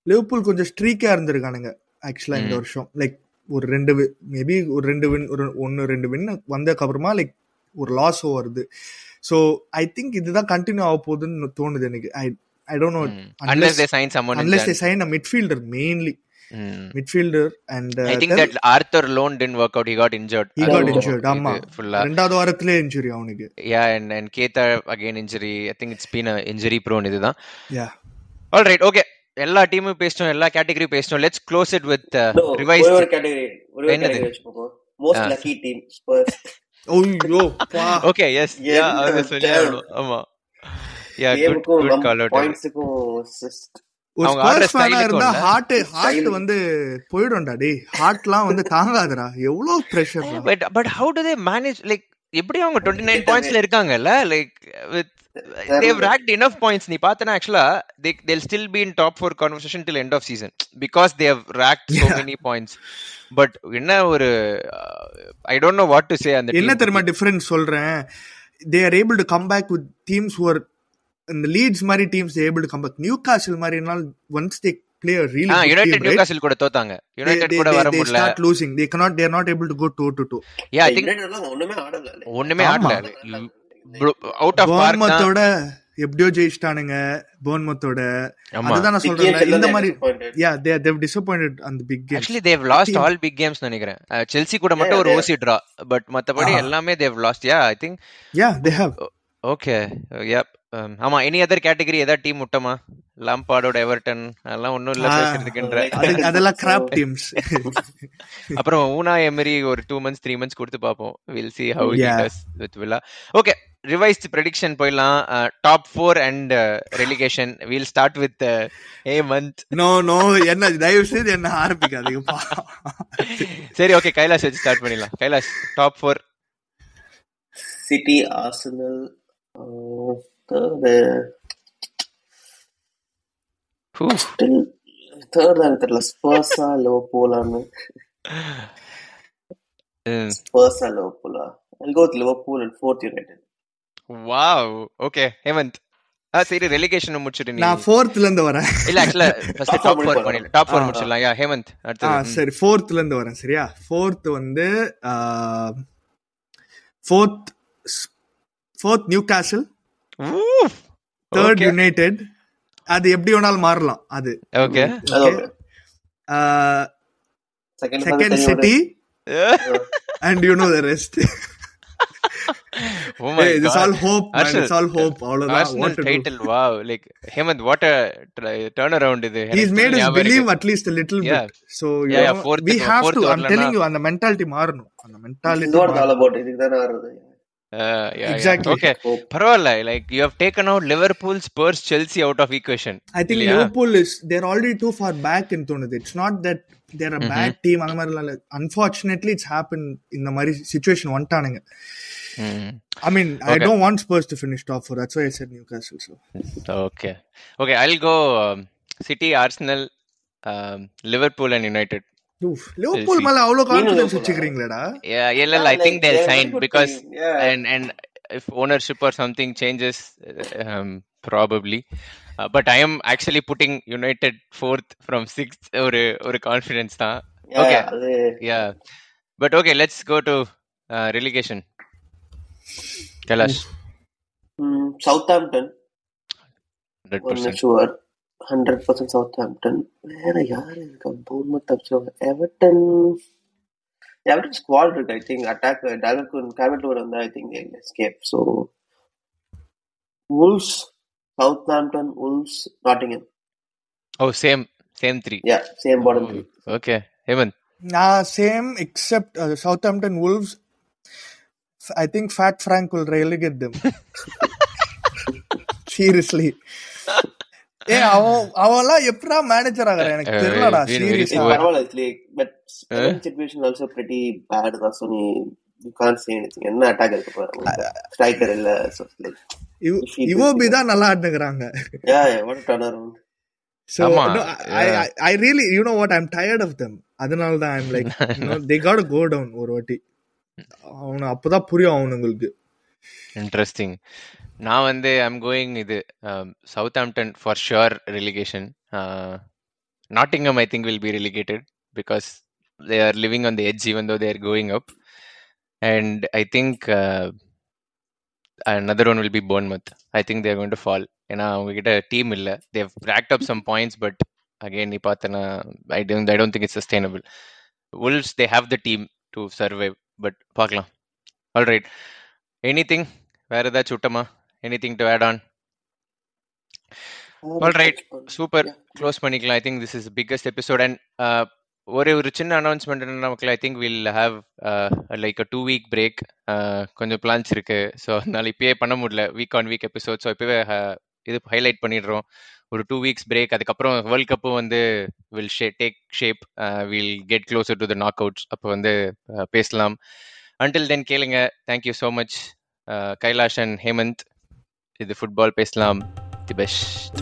Liverpool கொஞ்சம் ஸ்ட்ரீக்கா இருந்திருக்கானுங்க ஆக்சுவலா இந்த. வருஷம். Like ஒரு ரெண்டு maybe ஒரு ரெண்டு வின் ஒரு ஒன்னு ரெண்டு வின் வந்ததுக்கு அப்புறமா லைக் ஒரு லாஸ் வருது ஸோ ஐ திங்க் இதுதான் கண்டினியூ ஆக போகுதுன்னு தோணுது எனக்கு I I don't know Mm. unless they sign someone in unless they sign a midfielder mainly Mm. Midfielder and i think that arthur loan didn't work out he got injured he got அது injured, ஆமா. இது full-ஆ. ரெண்டாவது வாரத்திலே injury அவனுக்கு yeah and and Kheda again injury i think it's been a injury prone இதுதான் யா right okay எல்லா டீமும் பேசிட்டோம் எல்லா கேட்டகரி பேசிட்டோம் let's close it with uh, No, ஒரே revised ஒரு. Most Ah. lucky team, Spurs. ஐயோ yes yeah என்ன அது சொல்லி damn. ஆகணும். ஆமா yeah good Game-க்கும் good நம் call out points-க்கும் assist. ஒரு ஸ்பர்ஸ் ஃபேனா இருந்தா? Heart heart. வந்து போயிடும்டா டேய் ஹார்ட்லாம் வந்து தாங்காதுடா எவ்வளவு pressure but but how do they manage like எப்படி அவங்க டுவெண்ட்டி நைன் பாயிண்ட்ஸ்ல இருக்காங்கல்ல லைக் வித் நீ பார்த்தனா ஆக்சுவலா Yeah. என்ன ஒரு I don't know what to say அந்த என்ன team. தெரியுமா டிஃபரன்ஸ் சொல்றேன்? They are able to come back with teams ஒரு இந்த லீட்ஸ் மாதிரி teams able to come back Newcastle மாதிரினால் once they play uh really United Newcastle கூட தோத்தாங்க. யுனைடெட் கூட வர முடியல. Start losing they cannot they are not able to go toe to toe yeah I think United எல்லாம் ஒண்ணுமே ஆடல. ஒண்ணுமே ஆமா. ஆடல. Out of எப்படியோ ஜெயிச்சிட்டானுங்க அதுதான் நான் சொல்றேன் இந்த மாதிரி disappointed. Yeah they they've disappointed அந்த big game actually they've lost. All big games நினைக்கிறேன். செல்சி கூட மட்டும் Yeah, ஒரு they- ஓசி டிரா பட் மத்தபடி. எல்லாமே they've lost yeah I think yeah they have okay yup ஆமா எனி அதர் கேட்டகரி ஏதாவது team விட்டோமா லாம்பார்டோட எவர்டன் அதெல்லாம் ஒண்ணும் இல்ல. பேசுறதுக்குன்ற. அதெல்லாம் கிராப் டீம்ஸ் அப்புறம் ஊனா எமரி ஒரு டூ மந்த்ஸ் த்ரீ மந்த்ஸ் கொடுத்து பார்ப்போம். Will Yeah. Does with Villa okay revised prediction போயிடலாம். Top four and relegation will start with a month no no என்ன தயவு செய்து என்ன ஆரம்பிக்காதீங்கப்பா சரி ஓகே கைலாஷ் வச்சு ஸ்டார்ட் பண்ணிடலாம். Kailash top four City, Arsenal, third, still third தான் தெரியல. ஸ்பர்ஸா லிவர்பூலான்னு ஸ்பர்ஸா லிவர்பூலா I'll go with Liverpool and fourth United. Wow okay Hemant ஆ சரி ரெலிகேஷன் முடிச்சிட்டு நான் ஃபோர்த்ல இருந்து வரேன். இல்ல actually first Top four top four முடிப்போம். பண்ணிடலாம் டாப் ஃபோர் ஆ, ஆ. முடிச்சிடலாம். யா ஹேமந்த் ஆ அடுத்தது சரி ஃபோர்த்ல இருந்து வரேன் சரியா? ஃபோர்த் வந்து fourth fourth Newcastle third United அது எப்படி வேணாலும் மாறலாம் அது. Okay. Second City and you know the rest oh my it's all hope Arsenal. It's all hope அவ்வளவுதான் Arsenal what to to title wow like Hemant what a turn around இது He's made us believe at least a little Yeah. bit. So you Yeah, yeah, know, fourth we have to. I'm telling you, அந்த mentality மாறணும். அந்த It's all about இதுக்கு தானே ஆடுறது Uh. Okay. Hope. பரவாயில்ல like you have taken out Liverpool Spurs Chelsea out of equation I think இல்லையா? Liverpool is they're already too far back in தோணுது. It's not that they're a bad team அந்த மாதிரி இல்ல. Unfortunately, it's happened இந்த மாதிரி situation வந்துட்டானுங்க. I mean, I Okay. don't want Spurs to finish top four. That's why I said Newcastle. So okay okay I'll go city Arsenal Liverpool and United Liverpool மேல அவ்வளவு confidence வச்சுக்கிறீங்களா இல்ல இல்ல I think they sign because and and if ownership or something changes probably but I am actually putting United fourth from sixth ஒரு ஒரு confidence தான். Okay yeah but okay let's go to relegation Kailash Southampton 100% hundred percent Southampton வேற யாரு இருக்கா? Bournemouth தப்பிச்சிருவாங்க. Everton every squad இருக்கு I think attack டாலகுன் காமெட்டூர் வந்து I think escape so Wolves, Southampton, Wolves, Nottingham. Oh same same three Yeah, same bottom three. Okay Hemant நான் same except Southampton wolves. I think fat Frank will relegate them. Seriously ஏ அவன் அவன்லாம் எப்படா manager எனக்கு Uh, தெரியலடா சீரியஸா poor. பரவாயில்ல Spain situation also pretty bad தான் so நீ anything என்ன அட்டாக் இருக்கு பாரு ஸ்ட்ரைக்கர் இல்ல இவோபி தான் நல்லா yeah yeah what a turnaround So ஆமா, no, I. I, I really, you know what, I'm tired of them. அதனால தான் I'm like, you know, they gotta go down ஒரு வாட்டி அவனு அப்பதான் புரியும் அவனுங்களுக்கு இன்ட்ரெஸ்டிங் நான் வந்து ஐம் கோயிங் இது Southampton for sure relegation Nottingham I think will be relegated because they are living on the edge even though they are going up and I think another one will be Bournemouth. I think they're going to fall. ஏன்னா அவங்க கிட்ட team இல்ல they've racked up some points but again நீ பார்த்தனா I don't I don't think it's sustainable Wolves they have the team to survive but பார்க்கலாம். All right anything வேற ஏதாச்சும் விட்டமா? Anything to add on all right super close பண்ணிக்கலாம். I think this is biggest episode and ஒரே ஒரு சின்ன announcement என்ன நமக்கு I think will have like a two week break கொஞ்சம் பிளான்ஸ் இருக்கு. ஸோ அதனால இப்பயே பண்ண முடியல. Week on week episode so இப்பவே uh, இது ஹைலைட் பண்ணிடுறோம். ஒரு டூ வீக்ஸ் பிரேக் அதுக்கப்புறம் வேர்ல்ட் கப்பும் வந்து வில் ஷே take shape will get closer to the knockouts அப்போ வந்து uh, பேசலாம். அன்டில் தென் கேளுங்க. Thank you so much Kailash and Hemant இது ஃபுட்பால் பேசலாம். The best